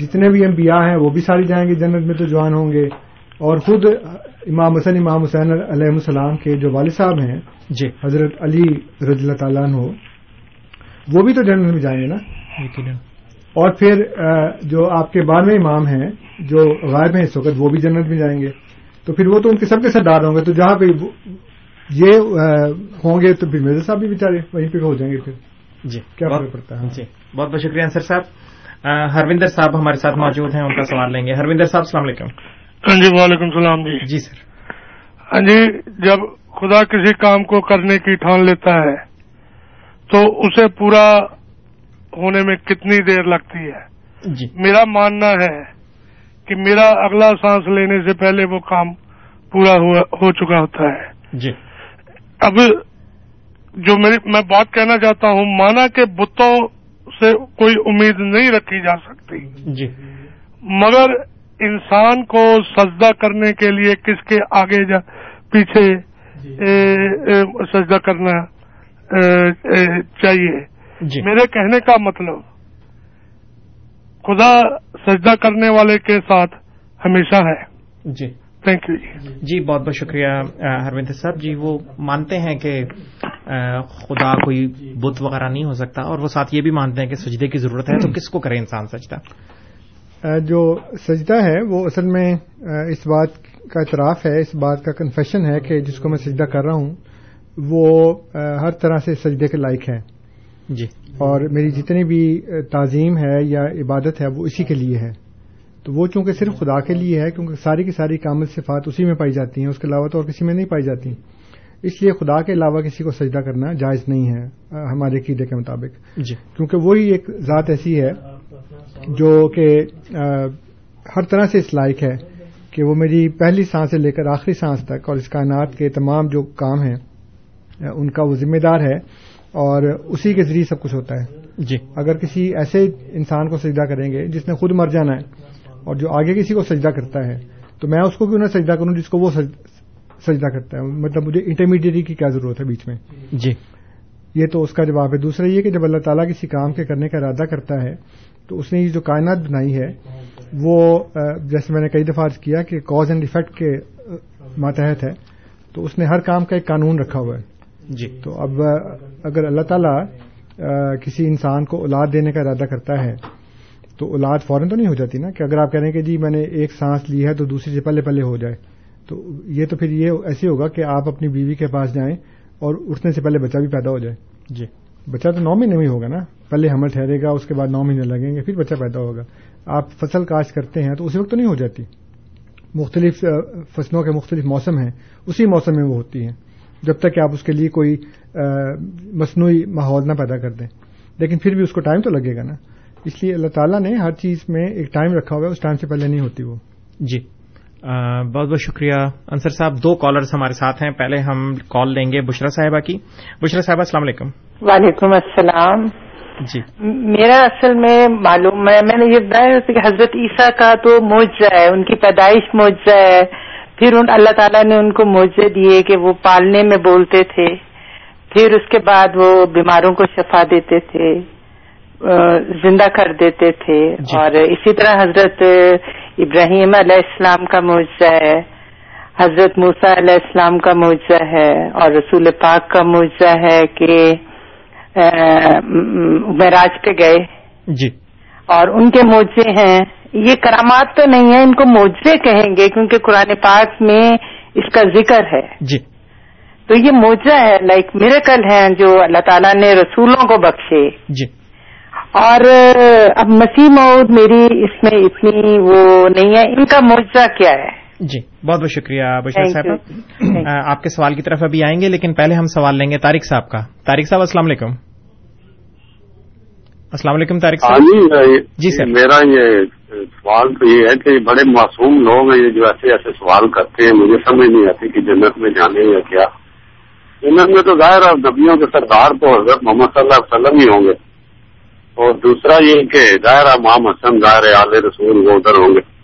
جتنے بھی انبیاء ہیں وہ بھی ساری جائیں گے جنت میں تو جوان ہوں گے۔ اور خود امام حسن امام حسین علیہ السلام کے جو والد صاحب ہیں جی۔ حضرت علی رضی اللہ تعالیٰ عنہ وہ بھی تو جنت میں جائیں گے نا؟ اور پھر جو آپ کے بارہویں امام ہیں جو غائب ہیں اس وقت وہ بھی جنت میں جائیں گے۔ تو پھر وہ تو ان کے سب کے سردار ہوں گے تو جہاں پہ یہ ہوں گے تو پھر میرے صاحب بھی بےچارے وہیں پہ ہو جائیں گے پھر۔ جی۔ کیا فرق پڑتا ہے؟ جی۔ بہت بہت شکریہ انصر صاحب۔ ہروندر صاحب ہمارے ساتھ موجود ہیں ان کا سوال لیں گے۔ ہروندر صاحب السلام علیکم۔ ہاں جی وعلیکم السلام جی۔ جی سر۔ ہاں جی جب خدا کسی کام کو کرنے کی ٹھان لیتا ہے تو اسے پورا ہونے میں کتنی دیر لگتی ہے؟ جی۔ میرا ماننا ہے کہ میرا اگلا سانس لینے سے پہلے وہ کام پورا ہو چکا ہوتا ہے۔ جی۔ اب جو میں بات کہنا چاہتا ہوں مانا کہ بتوں سے کوئی امید نہیں رکھی جا سکتی۔ جی۔ مگر انسان کو سجدہ کرنے کے لیے کس کے آگے جا پیچھے جی۔ اے اے سجدہ کرنا اے چاہیے۔ جی۔ میرے کہنے کا مطلب خدا سجدہ کرنے والے کے ساتھ ہمیشہ ہے۔ جی۔ تھینک یو جی بہت بہت شکریہ ہرمندر صاحب۔ جی وہ مانتے ہیں کہ خدا کوئی بت وغیرہ نہیں ہو سکتا اور وہ ساتھ یہ بھی مانتے ہیں کہ سجدے کی ضرورت ہے تو کس کو کرے انسان سجدہ؟ جو سجدہ ہے وہ اصل میں اس بات کا اعتراف ہے اس بات کا کنفیشن ہے کہ جس کو میں سجدہ کر رہا ہوں وہ ہر طرح سے سجدے کے لائق ہے۔ جی۔ اور میری جتنی بھی تعظیم ہے یا عبادت ہے وہ اسی کے لیے ہے۔ تو وہ چونکہ صرف خدا کے لیے ہے کیونکہ ساری کی ساری کامل صفات اسی میں پائی جاتی ہیں اس کے علاوہ تو اور کسی میں نہیں پائی جاتی۔ ہیں اس لیے خدا کے علاوہ کسی کو سجدہ کرنا جائز نہیں ہے ہمارے قیدے کے مطابق۔ جی۔ کیونکہ وہی ایک ذات ایسی ہے جو کہ ہر طرح سے اس لائق ہے کہ وہ میری پہلی سانس سے لے کر آخری سانس تک اور اس کائنات کے تمام جو کام ہیں ان کا وہ ذمہ دار ہے اور اسی کے ذریعے سب کچھ ہوتا ہے۔ جی۔ اگر کسی ایسے انسان کو سجدہ کریں گے جس نے خود مر جانا ہے اور جو آگے کسی کو سجدہ کرتا ہے تو میں اس کو کیوں نہ سجدہ کروں جس کو وہ سجدہ کرتا ہے۔ مطلب مجھے انٹرمیڈیٹری کی کیا ضرورت ہے بیچ میں؟ جی۔ یہ تو اس کا جواب ہے۔ دوسرا یہ کہ جب اللہ تعالیٰ کسی کام کے کرنے کا ارادہ کرتا ہے تو اس نے یہ جو کائنات بنائی ہے وہ جیسے میں نے کئی دفعہ عرض کیا کہ کاز اینڈ افیکٹ کے ماتحت ہے۔ تو اس نے ہر کام کا ایک قانون رکھا ہوا ہے۔ جی۔ تو اب اگر اللہ تعالیٰ کسی انسان کو اولاد دینے کا ارادہ کرتا ہے تو اولاد فوراً تو نہیں ہو جاتی نا؟ کہ اگر آپ کہہ رہے ہیں کہ جی میں نے ایک سانس لی ہے تو دوسری سے پہلے پہلے ہو جائے۔ تو یہ تو پھر یہ ایسے ہوگا کہ آپ اپنی بیوی کے پاس جائیں اور اٹھنے سے پہلے بچہ بھی پیدا ہو جائے۔ جی۔ بچہ تو نو مہینے میں ہوگا نا؟ پہلے حمل ٹھہرے گا اس کے بعد نو مہینے لگیں گے پھر بچہ پیدا ہوگا۔ آپ فصل کاشت کرتے ہیں تو اسی وقت تو نہیں ہو جاتی۔ مختلف فصلوں کے مختلف موسم ہیں اسی موسم میں وہ ہوتی ہیں۔ جب تک کہ آپ اس کے لیے کوئی مصنوعی ماحول نہ پیدا کر دیں۔ لیکن پھر بھی اس کو ٹائم تو لگے گا نا۔ اس لیے اللہ تعالیٰ نے ہر چیز میں ایک ٹائم رکھا ہوا ہے اس ٹائم سے پہلے نہیں ہوتی وہ۔ جی۔ بہت بہت شکریہ۔ انصر صاحب دو کالرز ہمارے ساتھ ہیں۔ پہلے ہم کال لیں گے بشرا صاحبہ کی۔ بشرا صاحبہ السلام علیکم۔ وعلیکم السلام۔ جی۔ میرا اصل میں معلوم ہے میں نے یہ بتایا کہ حضرت عیسیٰ کا تو موجہ ہے ان کی پیدائش موجہ ہے۔ پھر ان اللہ تعالیٰ نے ان کو موزے دیے کہ وہ پالنے میں بولتے تھے۔ پھر اس کے بعد وہ بیماروں کو شفا دیتے تھے۔ زندہ کر دیتے تھے جی۔ اور اسی طرح حضرت ابراہیم علیہ السلام کا معجزہ ہے حضرت موسا علیہ السلام کا معجزہ ہے اور رسول پاک کا معجزہ ہے کہ معراج پہ گئے۔ جی۔ اور ان کے معجزے ہیں۔ یہ کرامات تو نہیں ہیں ان کو معجزے کہیں گے کیونکہ قرآن پاک میں اس کا ذکر ہے۔ جی۔ تو یہ معجزہ ہے لائک میریکل ہیں جو اللہ تعالیٰ نے رسولوں کو بخشے۔ جی۔ اور اب مسیح مود میری اس میں اتنی وہ نہیں ہے ان کا معجزہ کیا ہے؟ جی بہت بہت شکریہ بشیر صاحب آپ کے سوال کی طرف ابھی آئیں گے لیکن پہلے ہم سوال لیں گے طارق صاحب کا۔ طارق صاحب السلام علیکم۔ السلام علیکم طارق صاحب۔ ہاں جی،, جی سر۔ میرا یہ سوال تو یہ ہے کہ بڑے معصوم لوگ ہیں یہ جو ایسے ایسے سوال کرتے ہیں مجھے سمجھ نہیں آتی کہ جنت میں جانے یا کیا۔ جنت میں تو ظاہر ہے نبیوں کے سردار تو حضرت محمد صلی اللہ علیہ وسلم ہی ہوں گے۔ اور دوسرا یہ کہ ظاہر امام حسن ظاہر عال رسول وہ ادھر ہوں گے۔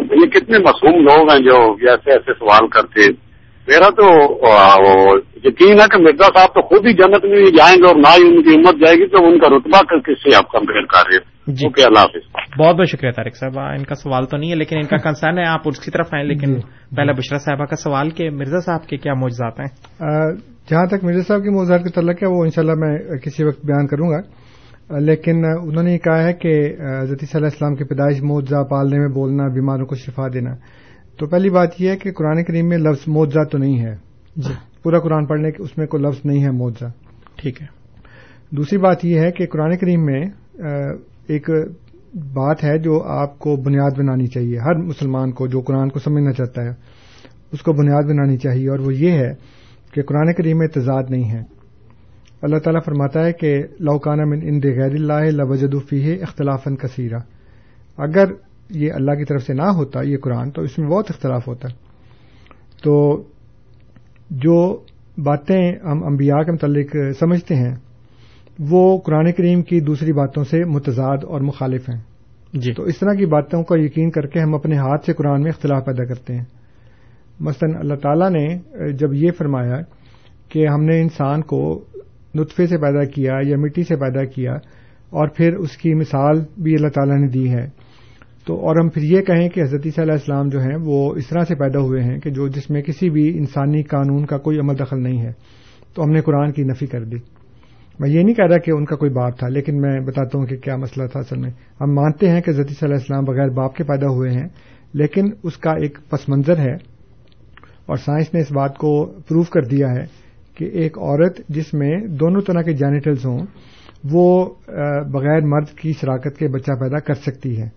یہ کتنے معصوم لوگ ہیں جو ایسے ایسے سوال کرتے ہیں۔ میرا تو یقین ہے کہ مرزا صاحب تو خود ہی جنت میں جائیں گے اور نہ ہی ان کی امت جائے گی تو ان کا رتبہ کس سے آپ کمپلین کر رہے ہیں؟ جی۔ اوکے اللہ حافظ۔ بہت بہت شکریہ طارق صاحب۔ ان کا سوال تو نہیں ہے لیکن ان کا کنسرن ہے۔ آپ اس کی طرف آئیں لیکن جی۔ پہلا بشرا صاحبہ کا سوال کہ مرزا صاحب کے کیا موجزات ہیں؟ جہاں تک مرزا صاحب کے موضوعات کے تعلق ہے وہ انشاءاللہ میں کسی وقت بیان کروں گا۔ لیکن انہوں نے کہا ہے کہ حضرت صلی اللہ السلام کی پیدائش موجا پالنے میں بولنا بیماروں کو شفا دینا۔ تو پہلی بات یہ ہے کہ قرآن کریم میں لفظ موجا تو نہیں ہے۔ جی۔ پورا قرآن پڑھنے کے اس میں کوئی لفظ نہیں ہے موجا ٹھیک ہے۔ دوسری بات یہ ہے کہ قرآن کریم میں ایک بات ہے جو آپ کو بنیاد بنانی چاہیے۔ ہر مسلمان کو جو قرآن کو سمجھنا چاہتا ہے اس کو بنیاد بنانی چاہیے۔ اور وہ یہ ہے کہ قرآن کریم میں تضاد نہیں ہے۔ اللہ تعالیٰ فرماتا ہے کہ لوکانہ من ان غیر اللہ لوجد فی اختلاف کثیرہ اگر یہ اللہ کی طرف سے نہ ہوتا یہ قرآن تو اس میں بہت اختلاف ہوتا۔ تو جو باتیں ہم انبیاء کے متعلق سمجھتے ہیں وہ قرآن کریم کی دوسری باتوں سے متضاد اور مخالف ہیں۔ جی۔ تو اس طرح کی باتوں کا یقین کر کے ہم اپنے ہاتھ سے قرآن میں اختلاف پیدا کرتے ہیں۔ مثلا اللہ تعالیٰ نے جب یہ فرمایا کہ ہم نے انسان کو نطفے سے پیدا کیا یا مٹی سے پیدا کیا اور پھر اس کی مثال بھی اللہ تعالیٰ نے دی ہے۔ تو اور ہم پھر یہ کہیں کہ حضرت عیسیٰ علیہ السلام جو ہیں وہ اس طرح سے پیدا ہوئے ہیں کہ جو جس میں کسی بھی انسانی قانون کا کوئی عمل دخل نہیں ہے۔ تو ہم نے قرآن کی نفی کر دی۔ میں یہ نہیں کہہ رہا کہ ان کا کوئی باپ تھا، لیکن میں بتاتا ہوں کہ کیا مسئلہ تھا اصل میں۔ ہم مانتے ہیں کہ حضرت صلی علیہ السلام بغیر باپ کے پیدا ہوئے ہیں، لیکن اس کا ایک پس منظر ہے اور سائنس نے اس بات کو پروف کر دیا ہے کہ ایک عورت جس میں دونوں طرح کے جینیٹلز ہوں، وہ بغیر مرد کی شراکت کے بچہ پیدا کر سکتی ہے۔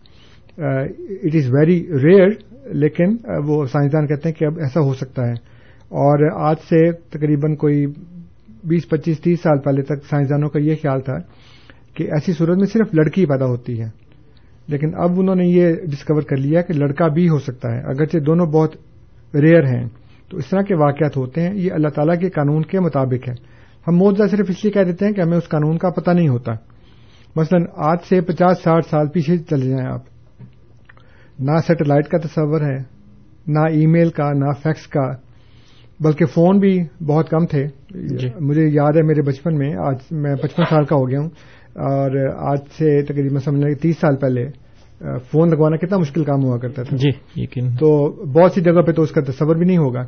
اٹ از ویری ریئر لیکن وہ سائنسدان کہتے ہیں کہ اب ایسا ہو سکتا ہے۔ اور آج سے تقریباً کوئی بیس، پچیس، تیس سال پہلے تک سائنسدانوں کا یہ خیال تھا کہ ایسی صورت میں صرف لڑکی پیدا ہوتی ہے۔ لیکن اب انہوں نے یہ ڈسکور کر لیا کہ لڑکا بھی ہو سکتا ہے، اگرچہ دونوں بہت ریئر ہیں۔ تو اس طرح کے واقعات ہوتے ہیں یہ اللہ تعالیٰ کے قانون کے مطابق ہے ہم موجودہ صرف اس لیے کہہ دیتے ہیں کہ ہمیں اس قانون کا پتہ نہیں ہوتا۔ مثلا آج سے پچاس ساٹھ سال پیچھے چلے جائیں آپ۔ نہ سیٹلائٹ کا تصور ہے نہ ای میل کا نہ فیکس کا۔ بلکہ فون بھی بہت کم تھے۔ جی۔ مجھے یاد ہے میرے بچپن میں آج میں پچپن سال کا ہو گیا ہوں۔ اور آج سے تقریباً سمجھ لیں تیس سال پہلے فون لگوانا کتنا مشکل کام ہوا کرتا تھا۔ جی یقین۔ تو بہت سی جگہ پہ تو اس کا تصور بھی نہیں ہوگا۔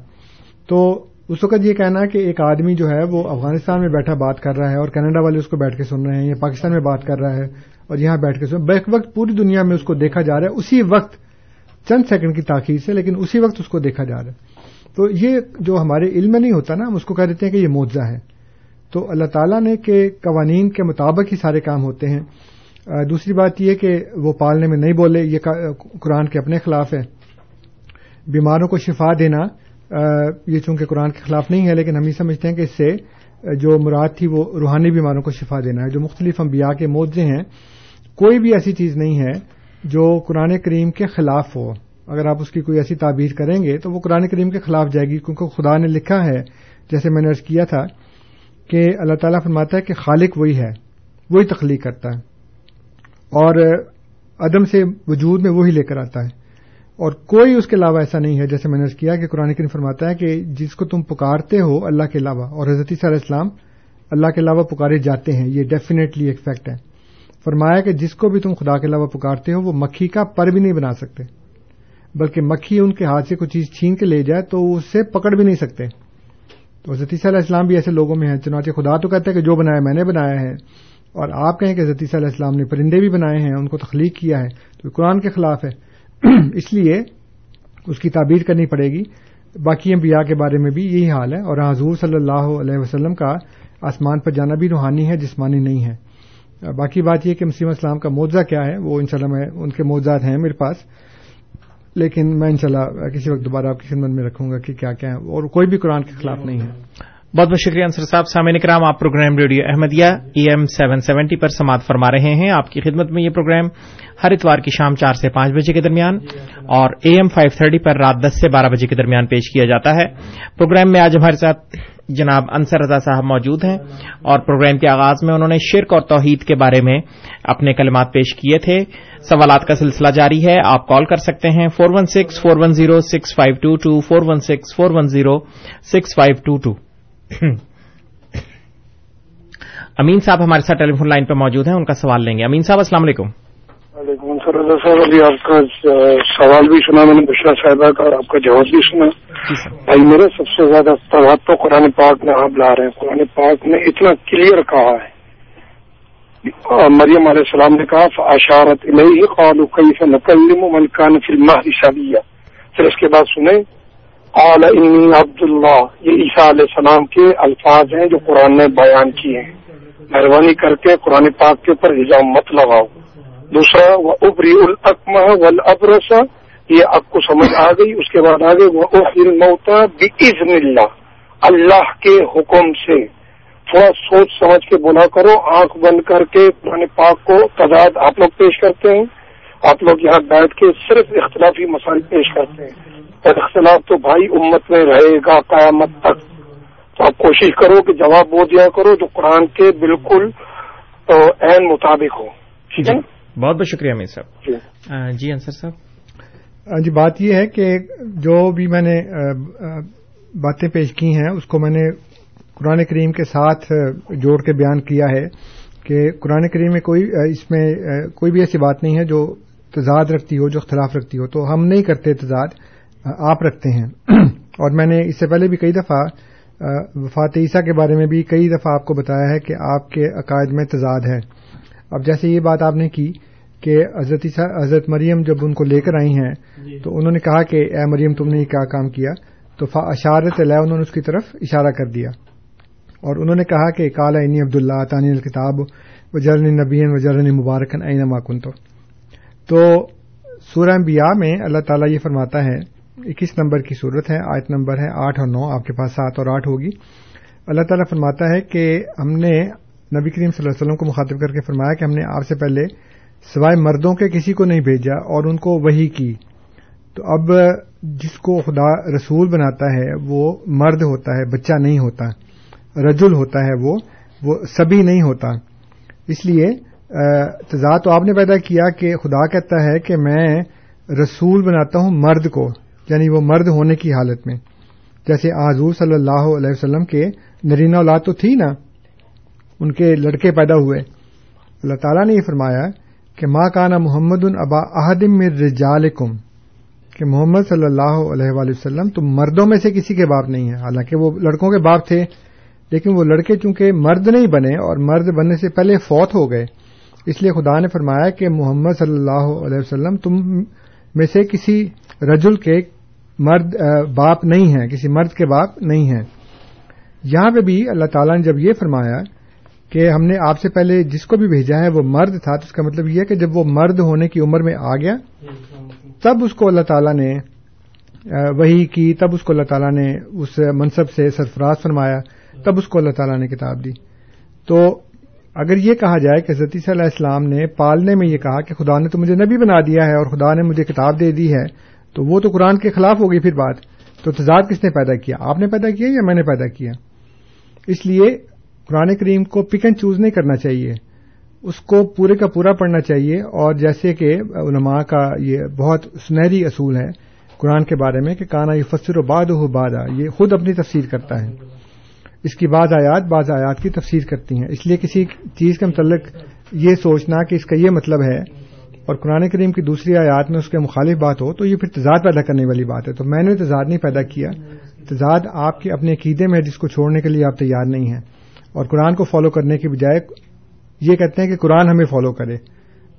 تو اس وقت یہ کہنا کہ ایک آدمی جو ہے وہ افغانستان میں بیٹھا بات کر رہا ہے اور کینیڈا والے اس کو بیٹھ کے سن رہے ہیں یا پاکستان میں بات کر رہا ہے اور یہاں بیٹھ کے سن بیک وقت پوری دنیا میں اس کو دیکھا جا رہا ہے اسی وقت چند سیکنڈ کی تاخیر سے لیکن اسی وقت اس کو دیکھا جا رہا ہے۔ تو یہ جو ہمارے علم میں نہیں ہوتا نا ہم اس کو کہہ دیتے ہیں کہ یہ معاوضہ ہے۔ تو اللہ تعالیٰ نے کہ قوانین کے مطابق ہی سارے کام ہوتے ہیں۔ دوسری بات یہ کہ وہ پالنے میں نہیں بولے، یہ قرآن کے اپنے خلاف ہے بیماروں کو شفا دینا یہ چونکہ قرآن کے خلاف نہیں ہے، لیکن ہم یہ سمجھتے ہیں کہ اس سے جو مراد تھی وہ روحانی بیماروں کو شفا دینا ہے، جو مختلف انبیاء کے موضے ہیں۔ کوئی بھی ایسی چیز نہیں ہے جو قرآن کریم کے خلاف ہو۔ اگر آپ اس کی کوئی ایسی تعبیر کریں گے تو وہ قرآن کریم کے خلاف جائے گی، کیونکہ خدا نے لکھا ہے، جیسے میں نے ارض کیا تھا کہ اللہ تعالیٰ فرماتا ہے کہ خالق وہی ہے، وہی تخلیق کرتا ہے۔ اور عدم سے وجود میں وہی لے کر آتا ہے۔ اور کوئی اس کے علاوہ ایسا نہیں ہے، جیسے میں نے کیا کہ قرآن کریم فرماتا ہے کہ جس کو تم پکارتے ہو اللہ کے علاوہ، اور حضرت علیہ السلام اللہ کے علاوہ پکارے جاتے ہیں، یہ ڈیفینیٹلی ایک فیکٹ ہے۔ فرمایا کہ جس کو بھی تم خدا کے علاوہ پکارتے ہو، وہ مکھی کا پر بھی نہیں بنا سکتے۔ بلکہ مکھی ان کے ہاتھ سے کوئی چیز چھین کے لے جائے تو اس سے پکڑ بھی نہیں سکتے۔ تو حضرت علیہ السلام بھی ایسے لوگوں میں ہیں، چنانچہ خدا تو کہتا ہے کہ جو بنایا میں نے بنایا ہے۔ اور آپ کہیں کہ حضرت علیہ السلام نے پرندے بھی بنائے ہیں، ان کو تخلیق کیا ہے، تو قرآن کے خلاف ہے۔ اس لیے اس کی تعبیر کرنی پڑے گی۔ باقی انبیاء کے بارے میں بھی یہی حال ہے۔ اور حضور صلی اللہ علیہ وسلم کا آسمان پر جانا بھی روحانی ہے، جسمانی نہیں ہے۔ باقی بات یہ کہ مسیم اسلام کا معاوضہ کیا ہے، وہ انشاءاللہ میں، ان کے معاوضات ہیں میرے پاس۔ لیکن میں انشاءاللہ کسی وقت دوبارہ آپ کی خدمت میں رکھوں گا کہ کیا کیا ہے۔ اور کوئی بھی قرآن کے خلاف نہیں ہے۔ بہت بہت شکریہ انصر صاحب، سامعین کرام، آپ program radio Ahmadiyya E M seven seventy پر سماعت فرما رہے ہیں۔ آپ کی خدمت میں یہ پروگرام ہر اتوار کی شام چار سے پانچ بجے کے درمیان اور اے ایم فائیو تھرٹی پر رات دس سے بارہ بجے کے درمیان پیش کیا جاتا ہے۔ پروگرام میں آج ہمارے ساتھ جناب انصر رضا صاحب موجود ہیں اور پروگرام کے آغاز میں انہوں نے شرک اور توحید کے بارے میں اپنے کلمات پیش کیے تھے۔ سوالات کا سلسلہ جاری ہے، آپ کال کر سکتے ہیں four one six four one zero six five two two, four one six four one zero six five two two. Amin صاحب ہمارے ساتھ ٹیلی فون لائن پہ موجود ہیں ان کا سوال لیں گے۔ امین صاحب السلام علیکم۔ وعلیکم السلام صاحب ابھی آپ کا سوال بھی سنا میں نے بشرا صاحبہ کا اور آپ کا جواب بھی سنا۔ بھائی میرے سب سے زیادہ سوال تو قرآن پاک میں آپ لا رہے ہیں۔ قرآن پاک نے اتنا کلیئر کہا ہے۔ مریم علیہ السلام نے کہا اشارت نہیں قالو کئی سے نکلم ملکان فلم شادیہ پھر اس کے بعد سنیں قال انی عبداللہ یہ عیسیٰ علیہ السلام کے الفاظ ہیں جو قرآن نے بیان کیے ہیں۔ مہربانی کر کے قرآن پاک کے اوپر حجام مت لگاؤ۔ دوسرا وہ ابری العقم ولابرسا یہ آپ کو سمجھ آ گئی۔ اس کے بعد آگے وہ ابر موتا بزن اللہ اللہ کے حکم سے۔ تھوڑا سوچ سمجھ کے بولا کرو۔ آنکھ بند کر کے قرآن پاک کو تعداد آپ لوگ پیش کرتے ہیں۔ آپ لوگ یہاں بیٹھ کے صرف اختلافی مسائل پیش کرتے ہیں۔ اور اختلاف تو بھائی امت میں رہے گا قیامت تک۔ تو آپ کوشش کرو کہ جواب وہ دیا کرو جو قرآن کے بالکل عین مطابق ہو۔ ٹھیک ہے؟ نا؟ بہت بہت شکریہ امیر صاحب۔ جی۔ جی انصر صاحب۔ جی بات یہ ہے کہ جو بھی میں نے باتیں پیش کی ہیں اس کو میں نے قرآن کریم کے ساتھ جوڑ کے بیان کیا ہے کہ قرآن کریم میں کوئی اس میں کوئی بھی ایسی بات نہیں ہے جو تضاد رکھتی ہو جو اختلاف رکھتی ہو۔ تو ہم نہیں کرتے تضاد۔ آپ رکھتے ہیں۔ اور میں نے اس سے پہلے بھی کئی دفعہ وفات عیسیٰ کے بارے میں بھی کئی دفعہ آپ کو بتایا ہے کہ آپ کے عقائد میں تضاد ہے۔ اب جیسے یہ بات آپ نے کی کہ حضرت عیسیٰ حضرت مریم جب ان کو لے کر آئی ہیں تو انہوں نے کہا کہ اے مریم تم نے یہ کیا کام کیا؟ تو اشارت علیہ انہوں نے اس کی طرف اشارہ کر دیا۔ اور انہوں نے کہا کہ کالا انی عبداللہ تعانی الکتاب وجرن نبین وجرن مبارکن عین ماکن تو تو سورہ انبیاء میں اللہ تعالیٰ یہ فرماتا ہے اکیس نمبر کی صورت ہے، آیت نمبر ہے آٹھ اور نو، آپ کے پاس سات اور آٹھ ہوگی۔ اللہ تعالیٰ فرماتا ہے کہ ہم نے نبی کریم صلی اللہ علیہ وسلم کو مخاطب کر کے فرمایا کہ ہم نے آپ سے پہلے سوائے مردوں کے کسی کو نہیں بھیجا اور ان کو وہی کی۔ تو اب جس کو خدا رسول بناتا ہے، وہ مرد ہوتا ہے، بچہ نہیں ہوتا، رجل ہوتا ہے وہ وہ سبھی نہیں ہوتا۔ اس لیے تضاد تو آپ نے پیدا کیا کہ خدا کہتا ہے کہ میں رسول بناتا ہوں مرد کو۔ یعنی وہ مرد ہونے کی حالت میں۔ جیسے حضور صلی اللہ علیہ وسلم کے نرینہ اولاد تو تھی نا، ان کے لڑکے پیدا ہوئے۔ اللہ تعالیٰ نے یہ فرمایا کہ ماں کانا محمد ابا احدم میں رجالکم، کہ محمد صلی اللہ علیہ وآلہ وسلم تو مردوں میں سے کسی کے باپ نہیں ہے حالانکہ وہ لڑکوں کے باپ تھے، لیکن وہ لڑکے چونکہ مرد نہیں بنے اور مرد بننے سے پہلے فوت ہو گئے۔ اس لیے خدا نے فرمایا کہ محمد صلی اللہ علیہ وسلم تم میں سے کسی رجل کے مرد باپ نہیں ہیں، کسی مرد کے باپ نہیں ہیں۔ یہاں پہ بھی اللہ تعالیٰ نے جب یہ فرمایا کہ ہم نے آپ سے پہلے جس کو بھی بھیجا ہے وہ مرد تھا، تو اس کا مطلب یہ ہے کہ جب وہ مرد ہونے کی عمر میں آ گیا، تب اس کو اللہ تعالیٰ نے وہی کی، تب اس کو اللہ تعالیٰ نے اس منصب سے سرفراز فرمایا، تب اس کو اللہ تعالیٰ نے کتاب دی۔ تو اگر یہ کہا جائے کہ حضرت صلی اللہ علیہ السلام نے پالنے میں یہ کہا کہ خدا نے تو مجھے نبی بنا دیا ہے اور خدا نے مجھے کتاب دے دی ہے تو وہ تو قرآن کے خلاف ہو گئی پھر بات۔ تو تضاد کس نے پیدا کیا؟ آپ نے پیدا کیا یا میں نے پیدا کیا؟ اس لیے قرآن کریم کو پک اینڈ چوز نہیں کرنا چاہیے۔ اس کو پورے کا پورا پڑھنا چاہیے۔ اور جیسے کہ علماء کا یہ بہت سنہری اصول ہے قرآن کے بارے میں کہ کانا یہ فصر و باد ہو بادا یہ خود اپنی تفسیر کرتا ہے۔ اس کی بعض آیات بعض آیات کی تفسیر کرتی ہیں۔ اس لیے کسی چیز کے متعلق یہ سوچنا کہ اس کا یہ مطلب ہے اور قرآن کریم کی دوسری آیات میں اس کے مخالف بات ہو تو یہ پھر تضاد پیدا کرنے والی بات ہے۔ تو میں نے تضاد نہیں پیدا کیا۔ تضاد آپ کے اپنے عقیدے میں ہے جس کو چھوڑنے کے لیے آپ تیار نہیں ہیں۔ اور قرآن کو فالو کرنے کی بجائے یہ کہتے ہیں کہ قرآن ہمیں فالو کرے۔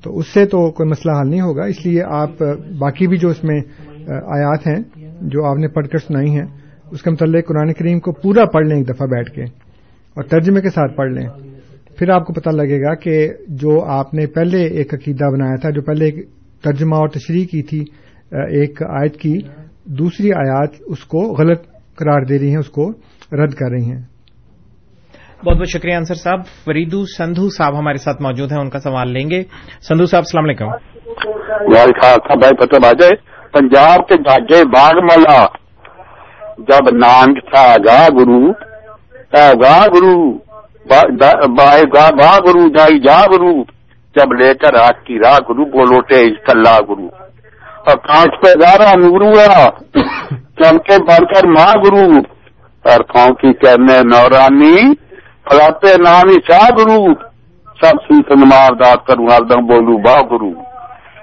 تو اس سے تو کوئی مسئلہ حل نہیں ہوگا۔ اس لیے آپ، باقی بھی جو اس میں، آیات ہیں، جو آپ نے پڑھ کر سنائی ہیں، اس کے متعلق قرآن کریم کو پورا پڑھ لیں ایک دفعہ بیٹھ کے اور ترجمے کے ساتھ پڑھ لیں۔ پھر آپ کو پتہ لگے گا کہ جو آپ نے پہلے ایک عقیدہ بنایا تھا جو پہلے ایک ترجمہ اور تشریح کی تھی ایک آیت کی دوسری آیات اس کو غلط قرار دے رہی ہیں اس کو رد کر رہی ہیں۔ بہت بہت شکریہ انصر صاحب۔ فریدو سندھو صاحب ہمارے ساتھ موجود ہیں ان کا سوال لیں گے۔ سندھو صاحب السلام علیکم۔ بھائی پتہ پنجاب کے جاگے باغ ملا جب نانگ تھا گا گرو گا گرو۔ گا گرو جائی جا گرو۔ جب لے کر آج کی راہ گرو بولوٹے کلا گرو۔ اور کانچ پہ گارا نورو چمکے بڑھ کر ماں گرو۔ اور کھاؤں کی کرنے نورانی، فلاتے نامی شاہ گرو۔ سب سیت نمار داد کروں، ہر دم بولو با گرو۔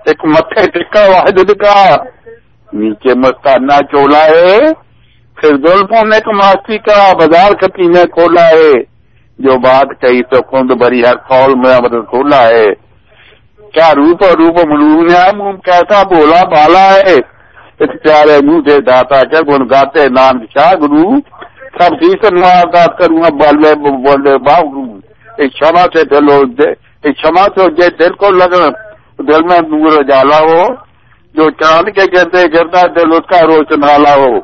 ایک متھے ٹکا، واحد کا نیچے مستانہ چولا ہے۔ پھر دولفوں نے ایک ماستی کا، بازار کتی نے کھولا ہے۔ جو بات کہی تو کند بری ہر قول میں امر کھولا ہے کیا روپ اور روپ ملوم ہے کیسا بولا بالا ہے؟ اس پیارے منہ سے داتا کیا گن گاتے نام شاہ گرو؟ سب چیز ملاقات کروں گا بولے گرو۔ ایک شما سے دل شما سے جے دل کو لگ دل میں نور جالا ہو۔ جو چاند کے گردے گرتا دل اس کا روشن والا ہو۔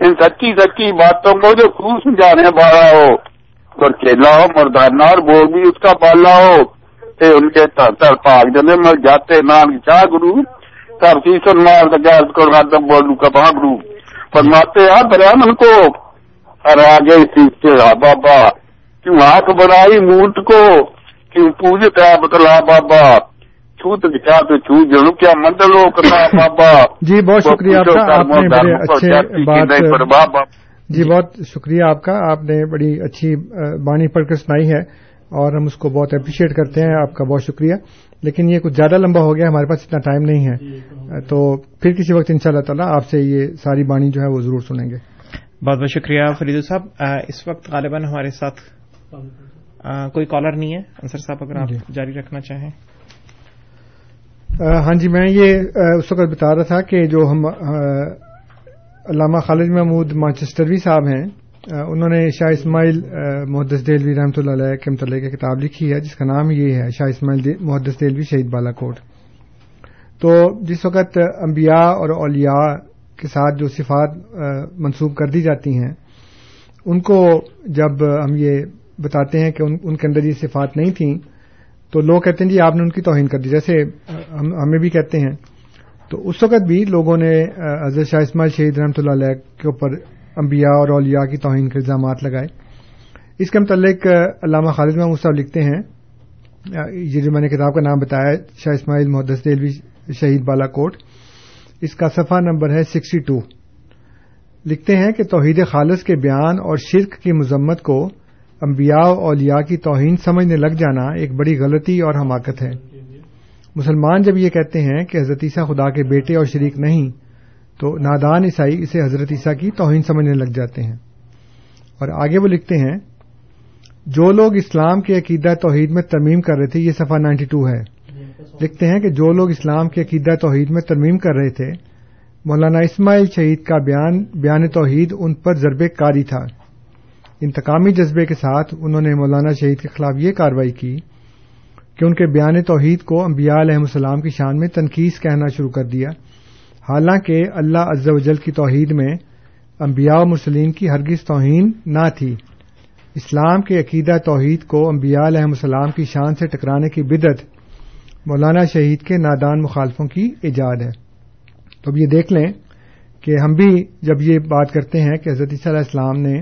ان سچی سچی باتوں کو جو خوب سمجھانے والا ہو۔ اور کھیلا ہو مردانہ اور وہ بھی اس کا پالا ہو۔ کہ ان کے تر پاک جنے مر جاتے نام چاہ گرو تب سیسن مار دگا اس کو رادم بولو کا گرو فرماتے ہیں برہمن کو۔ اور آگے سیکھتے رہا بابا کیوں آنکھ بنائی مونٹ کو؟ جی،, جی بہت شکریہ آپ کا۔ آپ نے بڑی اچھی بانی پڑھ کر سنائی ہے اور ہم اس کو بہت اپریشیٹ کرتے ہیں۔ آپ کا بہت شکریہ۔ لیکن یہ کچھ زیادہ لمبا ہو گیا ہمارے پاس اتنا ٹائم نہیں ہے۔ جی، تو پھر کسی وقت ان شاء اللہ تعالیٰ آپ سے یہ ساری بانی جو ہے وہ ضرور سنیں گے۔ بہت بہت شکریہ فریدو صاحب۔ اس وقت غالباً ہمارے ساتھ کوئی کالر نہیں ہے۔ انصر صاحب اگر آپ جی۔ جاری رکھنا چاہیں۔ ہاں جی میں یہ اس وقت بتا رہا تھا کہ جو ہم علامہ خالد محمود مانچسٹروی صاحب ہیں۔ انہوں نے شاہ اسماعیل محدث دہلوی رحمۃ اللہ علیہ کے متعلق کی کتاب لکھی ہے، جس کا نام یہ ہے شاہ اسماعیل محدث دہلوی شہید بالا کوٹ۔ تو جس وقت انبیاء اور اولیاء کے ساتھ جو صفات منسوب کر دی جاتی ہیں، ان کو جب ہم یہ بتاتے ہیں کہ ان کے اندر یہ صفات نہیں تھیں، تو لوگ کہتے ہیں جی آپ نے ان کی توہین کر دی۔ جیسے ہمیں بھی کہتے ہیں تو اس وقت بھی لوگوں نے حضرت شاہ اسماعیل شہید رحمۃ اللہ علیہ کے اوپر انبیاء اور اولیاء کی توہین کے الزامات لگائے۔ اس کے متعلق علامہ خالد محمود صاحب لکھتے ہیں۔ یہ جو میں نے کتاب کا نام بتایا شاہ اسماعیل محدث دلوی شہید بالا کوٹ۔ اس کا صفحہ نمبر ہے سکسٹی ٹو۔ لکھتے ہیں کہ توحید خالص کے بیان اور شرک کی مذمت کو انبیاء اولیا اولیاء کی توہین سمجھنے لگ جانا ایک بڑی غلطی اور حماقت ہے۔ مسلمان جب یہ کہتے ہیں کہ حضرت عیسیٰ خدا کے بیٹے اور شریک نہیں، تو نادان عیسائی اسے حضرت عیسیٰ کی توہین سمجھنے لگ جاتے ہیں۔ اور آگے وہ لکھتے ہیں، جو لوگ اسلام کے عقیدہ توحید میں ترمیم کر رہے تھے، یہ صفحہ 92 ہے۔ لکھتے ہیں کہ جو لوگ اسلام کے عقیدہ توحید میں ترمیم کر رہے تھے، مولانا اسماعیل شہید کا بیان بیان توحید ان پر ضرب کاری تھا۔ انتقامی جذبے کے ساتھ انہوں نے مولانا شہید کے خلاف یہ کاروائی کی۔ کہ ان کے بیان توحید کو انبیاء علیہ السلام کی شان میں تنخیص کہنا شروع کر دیا۔ حالانکہ اللہ عز و جل کی توحید میں انبیاء و مسلم کی ہرگز توہین نہ تھی۔ اسلام کے عقیدہ توحید کو انبیاء علیہ السلام کی شان سے ٹکرانے کی بدت مولانا شہید کے نادان مخالفوں کی ایجاد ہے۔ تو اب یہ دیکھ لیں کہ ہم بھی جب یہ بات کرتے ہیں کہ حضرت عیسیٰ علیہ السلام نے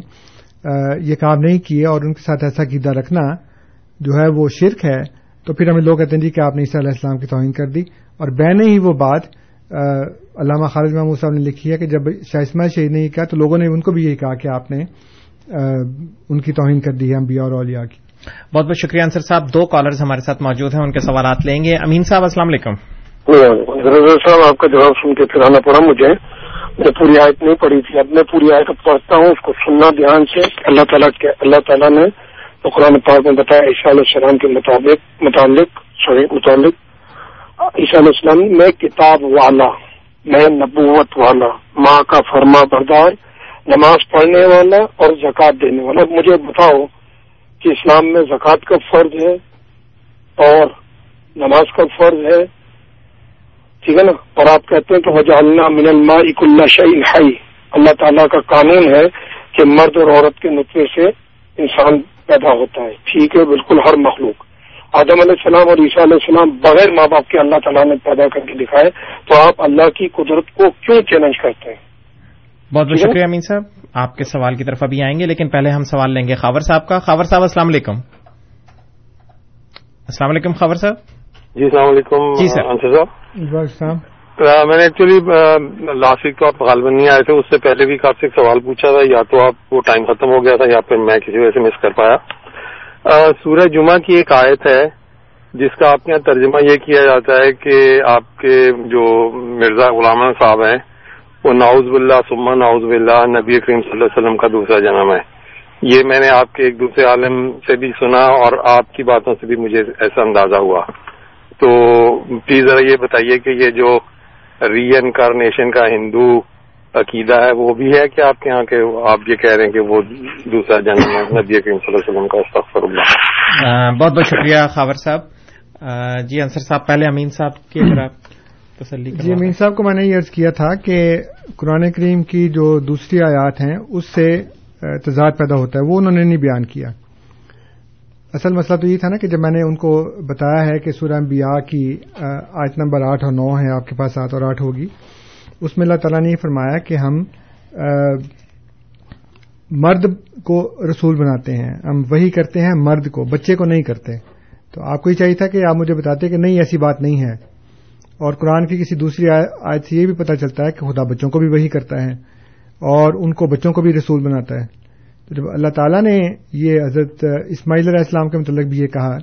یہ کام نہیں کیے اور ان کے ساتھ ایسا عقیدہ رکھنا جو ہے وہ شرک ہے تو پھر ہمیں لوگ کہتے ہیں جی کہ آپ نے عیسیٰ علیہ السلام کی توہین کر دی۔ اور بین ہی وہ بات علامہ خالد محمود صاحب نے لکھی ہے کہ جب شاہ اسماعیل شہید نے یہ کہا تو لوگوں نے ان کو بھی یہی کہا کہ آپ نے ان کی توہین کر دی ہے انبیاء اور اولیا کی۔ بہت بہت شکریہ انصر صاحب۔ دو کالرز ہمارے ساتھ موجود ہیں ان کے سوالات لیں گے۔ امین صاحب السلام علیکم۔ صاحب آپ کا جواب سن کے پھرانا پڑا مجھے۔ میں پوری آیت نہیں پڑھی تھی۔ اب میں پوری آیت پڑھتا ہوں اس کو سننا دھیان سے۔ اللہ تعالیٰ اللہ تعالیٰ نے تو قرآن پاک میں بتایا عیشا علیہ السلام کے مطابق متعلق سوری، متعلق۔ عیشا علیہ السلام، میں کتاب والا، میں نبوت والا، ماں کا فرما بردار، نماز پڑھنے والا اور زکوٰۃ دینے والا۔ مجھے بتاؤ کہ اسلام میں زکوٰۃ کا فرض ہے اور نماز کا فرض ہے۔ ٹھیک ہے نا؟ اور آپ کہتے ہیں کہ وجہ اللہ من الماء اللہ شعیل اللہ تعالیٰ کا قانون ہے کہ مرد اور عورت کے نطفے سے انسان پیدا ہوتا ہے۔ ٹھیک ہے بالکل ہر مخلوق۔ آدم علیہ السلام اور عیسیٰ علیہ السلام بغیر ماں باپ کے اللہ تعالیٰ نے پیدا کر کے دکھائے تو آپ اللہ کی قدرت کو کیوں چیلنج کرتے ہیں؟ بہت بہت شکریہ امین صاحب۔ آپ کے سوال کی طرف ابھی آئیں گے لیکن پہلے ہم سوال لیں گے خاور صاحب کا۔ خاور صاحب السلام علیکم۔ السلام علیکم خاور صاحب۔ جی السلام علیکم جی سر۔ صاحب۔ جی، میں نے ایکچولی لاسٹ ویک تو آپ غالباً نہیں آئے تھے، اس سے پہلے بھی کافی ایک سوال پوچھا تھا، یا تو آپ وہ ٹائم ختم ہو گیا تھا، یا پھر میں کسی وجہ سے مس کر پایا۔ سورہ جمعہ کی ایک آیت ہے، جس کا آپ کے یہاں ترجمہ یہ کیا جاتا ہے کہ آپ کے جو مرزا غلام صاحب ہیں، وہ ناؤز باللہ سما ناؤز باللہ نبی کریم صلی اللہ علیہ وسلم کا دوسرا جنم ہے۔ یہ میں نے آپ کے ایک دوسرے عالم سے بھی سنا اور آپ کی باتوں سے بھی مجھے ایسا اندازہ ہوا۔ تو پلیز ذرا یہ بتائیے کہ یہ جو ری انکارنیشن کا ہندو عقیدہ ہے وہ بھی ہے کہ آپ کے یہاں کے آپ یہ کہہ رہے ہیں کہ وہ دوسرا جنم نبی کریم صلی اللہ علیہ وسلم کا استغفر اللہ۔ بہت بہت شکریہ خاور صاحب۔ جی انصر صاحب پہلے امین صاحب کی اگر آپ تسلی جی امین صاحب کو میں نے یہ عرض کیا تھا کہ قرآن کریم کی جو دوسری آیات ہیں اس سے تضاد پیدا ہوتا ہے وہ انہوں نے نہیں بیان کیا۔ اصل مسئلہ تو یہ تھا نا کہ جب میں نے ان کو بتایا ہے کہ سورہ انبیاء کی آیت نمبر آٹھ اور نو ہے، آپ کے پاس سات اور آٹھ ہوگی، اس میں اللہ تعالیٰ نے یہ فرمایا کہ ہم مرد کو رسول بناتے ہیں، ہم وہی کرتے ہیں مرد کو، بچے کو نہیں کرتے۔ تو آپ کو یہ چاہیے تھا کہ آپ مجھے بتاتے کہ نہیں، ایسی بات نہیں ہے۔ اور قرآن کی کسی دوسری آیت سے یہ بھی پتہ چلتا ہے کہ خدا بچوں کو بھی وہی کرتا ہے اور ان کو بچوں کو بھی رسول بناتا ہے۔ تو جب اللہ تعالیٰ نے یہ حضرت اسماعیل علیہ السلام کے متعلق بھی یہ کہا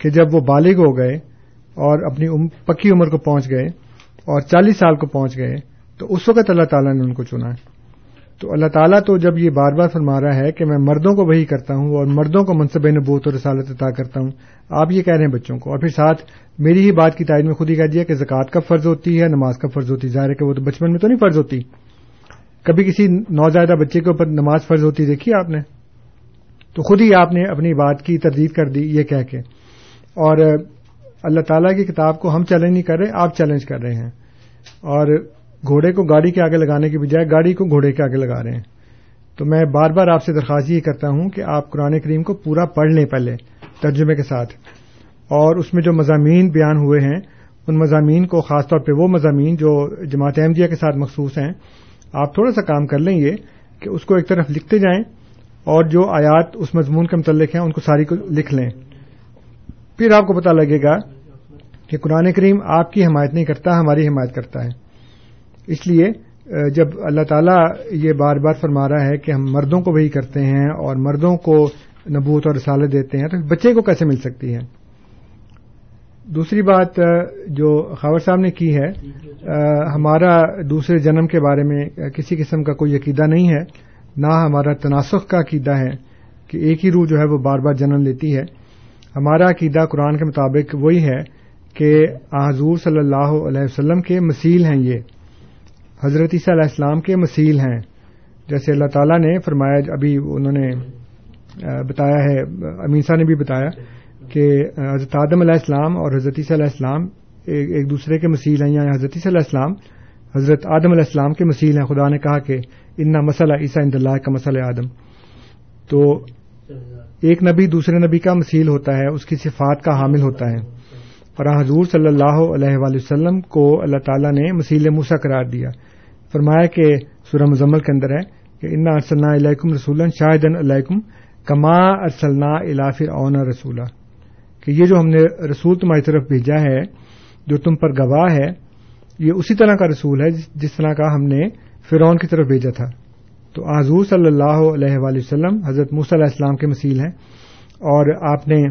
کہ جب وہ بالغ ہو گئے اور اپنی پکی عمر کو پہنچ گئے اور چالیس سال کو پہنچ گئے، تو اس وقت اللہ تعالیٰ نے ان کو چنا۔ تو اللہ تعالیٰ تو جب یہ بار بار فرما رہا ہے کہ میں مردوں کو وہی کرتا ہوں اور مردوں کو منصب نبوت اور رسالت عطا کرتا ہوں، آپ یہ کہہ رہے ہیں بچوں کو۔ اور پھر ساتھ میری ہی بات کی تائید میں خود ہی کہہ دیا کہ زکوٰۃ کا فرض ہوتی ہے، نماز کا فرض ہوتی ہے، ظاہر ہے کہ وہ تو بچپن میں تو نہیں فرض ہوتی۔ کبھی کسی نوزائیدہ بچے کے اوپر نماز فرض ہوتی دیکھی آپ نے؟ تو خود ہی آپ نے اپنی بات کی، تردید کر دی، یہ کہہ کے۔ اور اللہ تعالیٰ کی کتاب کو ہم چیلنج نہیں کر رہے، آپ چیلنج کر رہے ہیں۔ اور گھوڑے کو گاڑی کے آگے لگانے کی بجائے گاڑی کو گھوڑے کے آگے لگا رہے ہیں۔ تو میں بار بار آپ سے درخواست یہ کرتا ہوں کہ آپ قرآن کریم کو پورا پڑھ لیں پہلے، ترجمے کے ساتھ۔ اور اس میں جو مضامین بیان ہوئے ہیں، ان مضامین کو خاص طور پہ وہ مضامین جو جماعت احمدیہ کے ساتھ مخصوص ہیں آپ تھوڑا سا کام کر لیں یہ کہ اس کو ایک طرف لکھتے جائیں اور جو آیات اس مضمون کے متعلق ہیں ان کو ساری کو لکھ لیں۔ پھر آپ کو پتا لگے گا کہ قرآن کریم آپ کی حمایت نہیں کرتا، ہماری حمایت کرتا ہے۔ اس لیے جب اللہ تعالیٰ یہ بار بار فرما رہا ہے کہ ہم مردوں کو وہی کرتے ہیں اور مردوں کو نبوت اور رسالت دیتے ہیں، تو بچے کو کیسے مل سکتی ہے؟ دوسری بات جو خاور صاحب نے کی ہے ہمارا دوسرے جنم کے بارے میں کسی قسم کا کوئی عقیدہ نہیں ہے، نہ ہمارا تناسخ کا عقیدہ ہے کہ ایک ہی روح جو ہے وہ بار بار جنم لیتی ہے۔ ہمارا عقیدہ قرآن کے مطابق وہی ہے کہ حضور صلی اللہ علیہ وسلم کے مسیل ہیں یہ۔ حضرت عیسیٰ علیہ السلام کے مسیل ہیں۔ جیسے اللہ تعالیٰ نے فرمایا، ابھی انہوں نے بتایا ہے، امین صاحب نے بھی بتایا کہ حضرت آدم علیہ السلام اور حضرت عیسیٰ علیہ السلام ایک دوسرے کے مسیل ہیں یعنی حضرت عیسیٰ علیہ السلام، حضرت آدم علیہ السلام کے مسیل ہیں۔ خدا نے کہا کہ انا مسئلہ عیسیٰ اند اللہ کا مسئلہ آدم۔ تو ایک نبی دوسرے نبی کا مسیل ہوتا ہے، اس کی صفات کا حامل ہوتا ہے۔ اور حضور صلی اللہ علیہ وآلہ وسلم کو اللہ تعالیٰ نے مسیل موسا قرار دیا۔ فرمایا کہ سورہ مزمل کے اندر ہے کہ انا ارسلنا علیکم رسول شاہدن علیکم کما ارسلنا الافر اونا رسولہ کہ یہ جو ہم نے رسول تمہاری طرف بھیجا ہے، جو تم پر گواہ ہے، یہ اسی طرح کا رسول ہے، جس طرح کا ہم نے فرعون کی طرف بھیجا تھا۔ تو حضور صلی اللہ علیہ وآلہ وسلم، حضرت موسی علیہ السلام کے مسیل ہیں۔ اور آپ نے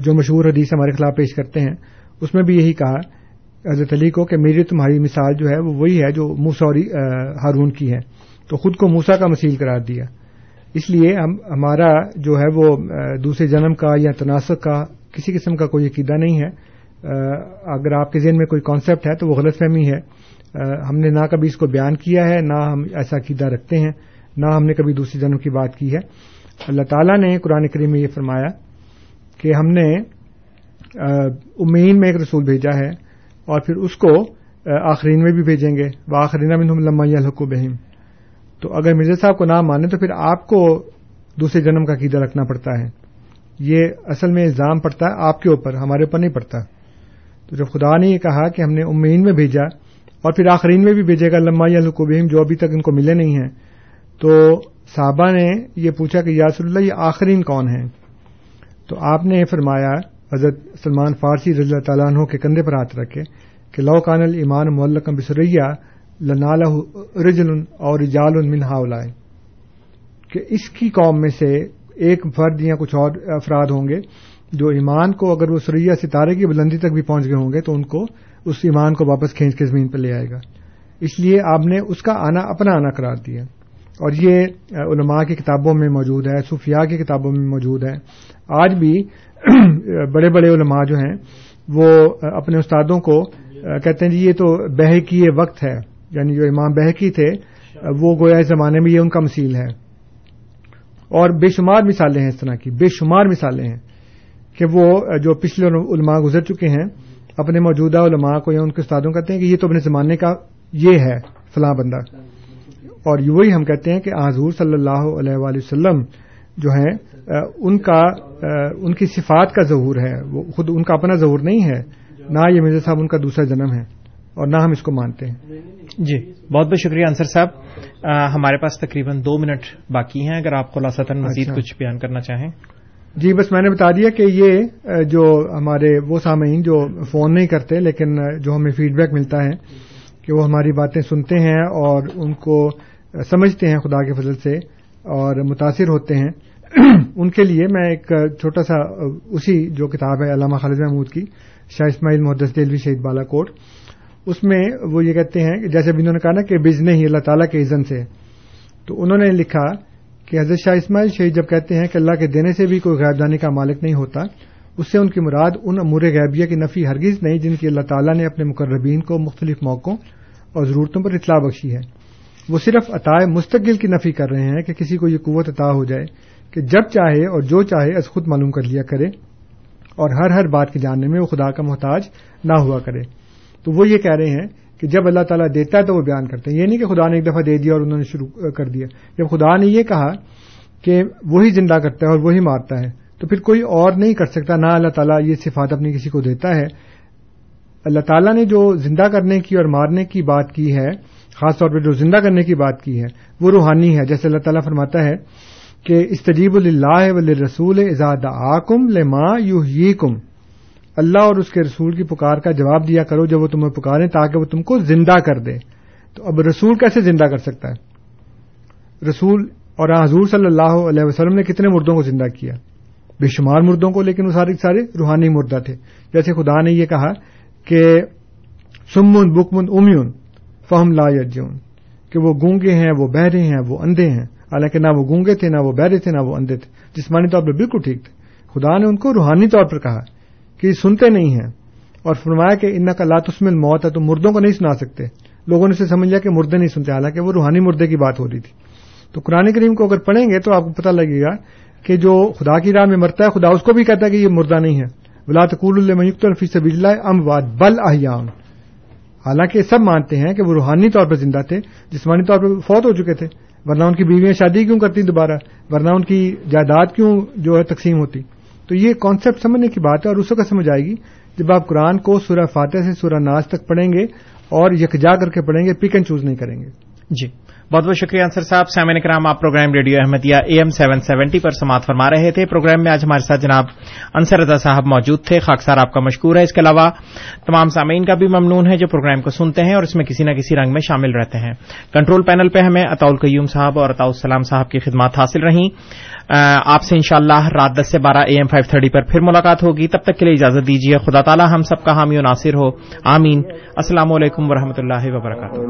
جو مشہور حدیث ہمارے خلاف پیش کرتے ہیں، اس میں بھی یہی کہا، حضرت علی کو کہ میری تمہاری مثال جو ہے، وہ وہی ہے جو موسا اور ہارون کی ہے۔ تو خود کو موسا کا مسیل قرار دیا۔ اس لیے ہم ہمارا جو ہے وہ دوسرے جنم کا یا تناسب کا کسی قسم کا کوئی عقیدہ نہیں ہے۔ اگر آپ کے ذہن میں کوئی کانسیپٹ ہے تو وہ غلط فہمی ہے۔ ہم نے نہ کبھی اس کو بیان کیا ہے، نہ ہم ایسا عقیدہ رکھتے ہیں، نہ ہم نے کبھی دوسری جنم کی بات کی ہے۔ اللہ تعالیٰ نے قرآن کریم میں یہ فرمایا کہ ہم نے امین میں ایک رسول بھیجا ہے اور پھر اس کو آخرین میں بھی بھیجیں گے۔ وہ آخرین میں لما الحق بہم۔ تو اگر مرزا صاحب کو نہ مانے تو پھر آپ کو دوسرے جنم کا عقیدہ رکھنا پڑتا ہے۔ یہ اصل میں الزام پڑتا ہے، آپ کے اوپر، ہمارے اوپر نہیں پڑتا۔ تو جب خدا نے یہ کہا کہ ہم نے امین میں بھیجا اور پھر آخرین میں بھی بھیجے گا لما القبیم جو ابھی تک ان کو ملے نہیں ہیں، تو صحابہ نے یہ پوچھا کہ یاسر اللہ، یہ آخرین کون ہیں؟ تو آپ نے فرمایا، حضرت سلمان فارسی رضی اللہ تعالیٰ عنہ کے کندھے پر ہاتھ رکھے کہ لو کان المان ملکم بسریا لنال رجل اور رجال من ہاولائے کہ اس کی قوم میں سے ایک فرد یا کچھ اور افراد ہوں گے جو ایمان کو اگر وہ سریا ستارے کی بلندی تک بھی پہنچ گئے ہوں گے تو ان کو اس ایمان کو واپس کھینچ کے زمین پہ لے آئے گا۔ اس لیے آپ نے اس کا آنا اپنا آنا قرار دیا۔ اور یہ علماء کی کتابوں میں موجود ہے، صوفیاء کی کتابوں میں موجود ہے۔ آج بھی بڑے بڑے علماء جو ہیں، وہ اپنے استادوں کو کہتے ہیں جی یہ تو بہکی وقت ہے۔ یعنی جو امام بہکی تھے، وہ گویا اس زمانے میں یہ ان کا مسیل ہے اور بے شمار مثالیں ہیں اس طرح کی، بے شمار مثالیں ہیں کہ وہ جو پچھلے علماء گزر چکے ہیں، اپنے موجودہ علماء کو یا ان کے استادوں کہتے ہیں کہ یہ تو اپنے زمانے کا یہ ہے، فلاں بندہ۔ اور وہی ہم کہتے ہیں کہ حضور صلی اللہ علیہ وآلہ وسلم جو ہیں، ان کا، ان کی صفات کا ظہور ہے۔ وہ خود ان کا اپنا ظہور نہیں ہے، نہ یہ مرزا صاحب ان کا دوسرا جنم ہے اور نہ ہم اس کو مانتے ہیں۔ جی بہت بہت شکریہ انصر صاحب۔ ہمارے پاس تقریباً دو منٹ باقی ہیں اگر آپ خلاصتاً مزید اچھا۔ کچھ بیان کرنا چاہیں۔ جی بس میں نے بتا دیا کہ یہ جو ہمارے وہ سامعین جو فون نہیں کرتے لیکن جو ہمیں فیڈ بیک ملتا ہے کہ وہ ہماری باتیں سنتے ہیں اور ان کو سمجھتے ہیں خدا کے فضل سے اور متاثر ہوتے ہیں۔ ان کے لیے میں ایک چھوٹا سا اسی جو کتاب ہے علامہ خالد محمود کی شاہ اسماعیل محدث دلوی شہید بالا کوٹ۔ اس میں وہ یہ کہتے ہیں کہ جیسے انہوں نے کہا نا کہ بزن ہی اللہ تعالیٰ کے عزن سے، تو انہوں نے لکھا کہ حضرت شاہ اسماعیل شہید جب کہتے ہیں کہ اللہ کے دینے سے بھی کوئی غیب دانی کا مالک نہیں ہوتا، اس سے ان کی مراد ان امور غیبیہ کی نفی ہرگز نہیں جن کی اللہ تعالیٰ نے اپنے مقربین کو مختلف موقعوں اور ضرورتوں پر اطلاع بخشی ہے۔ وہ صرف عطائے مستقل کی نفی کر رہے ہیں کہ کسی کو یہ قوت عطا ہو جائے کہ جب چاہے اور جو چاہے از خود معلوم کر لیا کرے اور ہر ہر بات کے جاننے میں وہ خدا کا محتاج نہ ہوا کرے۔ تو وہ یہ کہہ رہے ہیں کہ جب اللہ تعالیٰ دیتا ہے تو وہ بیان کرتے ہیں۔ یہ نہیں کہ خدا نے ایک دفعہ دے دیا اور انہوں نے شروع کر دیا۔ جب خدا نے یہ کہا کہ وہی زندہ کرتا ہے اور وہی مارتا ہے، تو پھر کوئی اور نہیں کر سکتا۔ نہ اللہ تعالیٰ یہ صفات اپنی کسی کو دیتا ہے۔ اللہ تعالیٰ نے جو زندہ کرنے کی اور مارنے کی بات کی ہے، خاص طور پہ جو زندہ کرنے کی بات کی ہے، وہ روحانی ہے۔ جیسے اللہ تعالیٰ فرماتا ہے کہ استجیب اللہ ولی رسول ازاد آکم لما یو کم اللہ اور اس کے رسول کی پکار کا جواب دیا کرو، جب وہ تمہیں پکارے تاکہ وہ تم کو زندہ کر دے۔ تو اب رسول کیسے زندہ کر سکتا ہے؟ رسول اور حضور صلی اللہ علیہ وسلم نے کتنے مردوں کو زندہ کیا؟ بے شمار مردوں کو، لیکن وہ سارے سارے روحانی مردہ تھے۔ جیسے خدا نے یہ کہا کہ سمن، بکمن، امیون، فہم لا یجون کہ وہ گونگے ہیں، وہ بہرے ہیں، وہ اندھے ہیں۔ حالانکہ نہ وہ گونگے تھے، نہ وہ بہرے تھے، نہ وہ اندھے تھے۔ جسمانی طور پر بالکل ٹھیک تھے۔ خدا نے ان کو روحانی طور پر کہا۔ کہ سنتے نہیں ہیں اور فرمایا کہ ان کا لاتسمل موت ہے تو مردوں کو نہیں سنا سکتے۔ لوگوں نے اسے سمجھ لیا کہ مردے نہیں سنتے، حالانکہ وہ روحانی مردے کی بات ہو رہی تھی۔ تو قرآن کریم کو اگر پڑھیں گے تو آپ کو پتہ لگے گا کہ جو خدا کی راہ میں مرتا ہے، خدا اس کو بھی کہتا ہے کہ یہ مردہ نہیں ہے۔ بلاتقول المیت الفی سب اللہ ام واد بل احیان حالانکہ سب مانتے ہیں کہ وہ روحانی طور پر زندہ تھے، جسمانی طور پر فوت ہو چکے تھے۔ ورنہ ان کی بیویاں شادی کیوں کرتی دوبارہ؟ ورنہ ان کی جائیداد کیوں جو ہے تقسیم ہوتی؟ تو یہ کانسیپٹ سمجھنے کی بات ہے اور اس وقت سمجھ آئے گی جب آپ قرآن کو سورہ فاتح سے سورہ ناز تک پڑھیں گے اور یکجا کر کے پڑھیں گے پک اینڈ چوز نہیں کریں گے۔ جی۔ بہت بہت شکریہ انصر صاحب۔ سیمن کرام، آپ program radio Ahmadiyya A M seven seventy پر سماعت فرما رہے تھے۔ پروگرام میں آج ہمارے ساتھ جناب انصر رضا صاحب موجود تھے۔ خاکسار آپ کا مشکور ہے۔ اس کے علاوہ تمام سامعین کا بھی ممنون ہے جو پروگرام کو سنتے ہیں اور اس میں کسی نہ کسی رنگ میں شامل رہتے ہیں۔ کنٹرول پینل پہ ہمیں اطول قیوم صاحب اور اطاؤ السلام صاحب کی خدمات حاصل رہیں۔ آپ سے انشاءاللہ رات دس سے بارہ اے ایم فائیو تھرٹی پر پھر ملاقات ہوگی۔ تب تک کے لیے اجازت دیجیے۔ خدا تعالیٰ ہم سب کا حامی و ناصر ہو۔ آمین۔ السلام علیکم و اللہ وبرکاتہ۔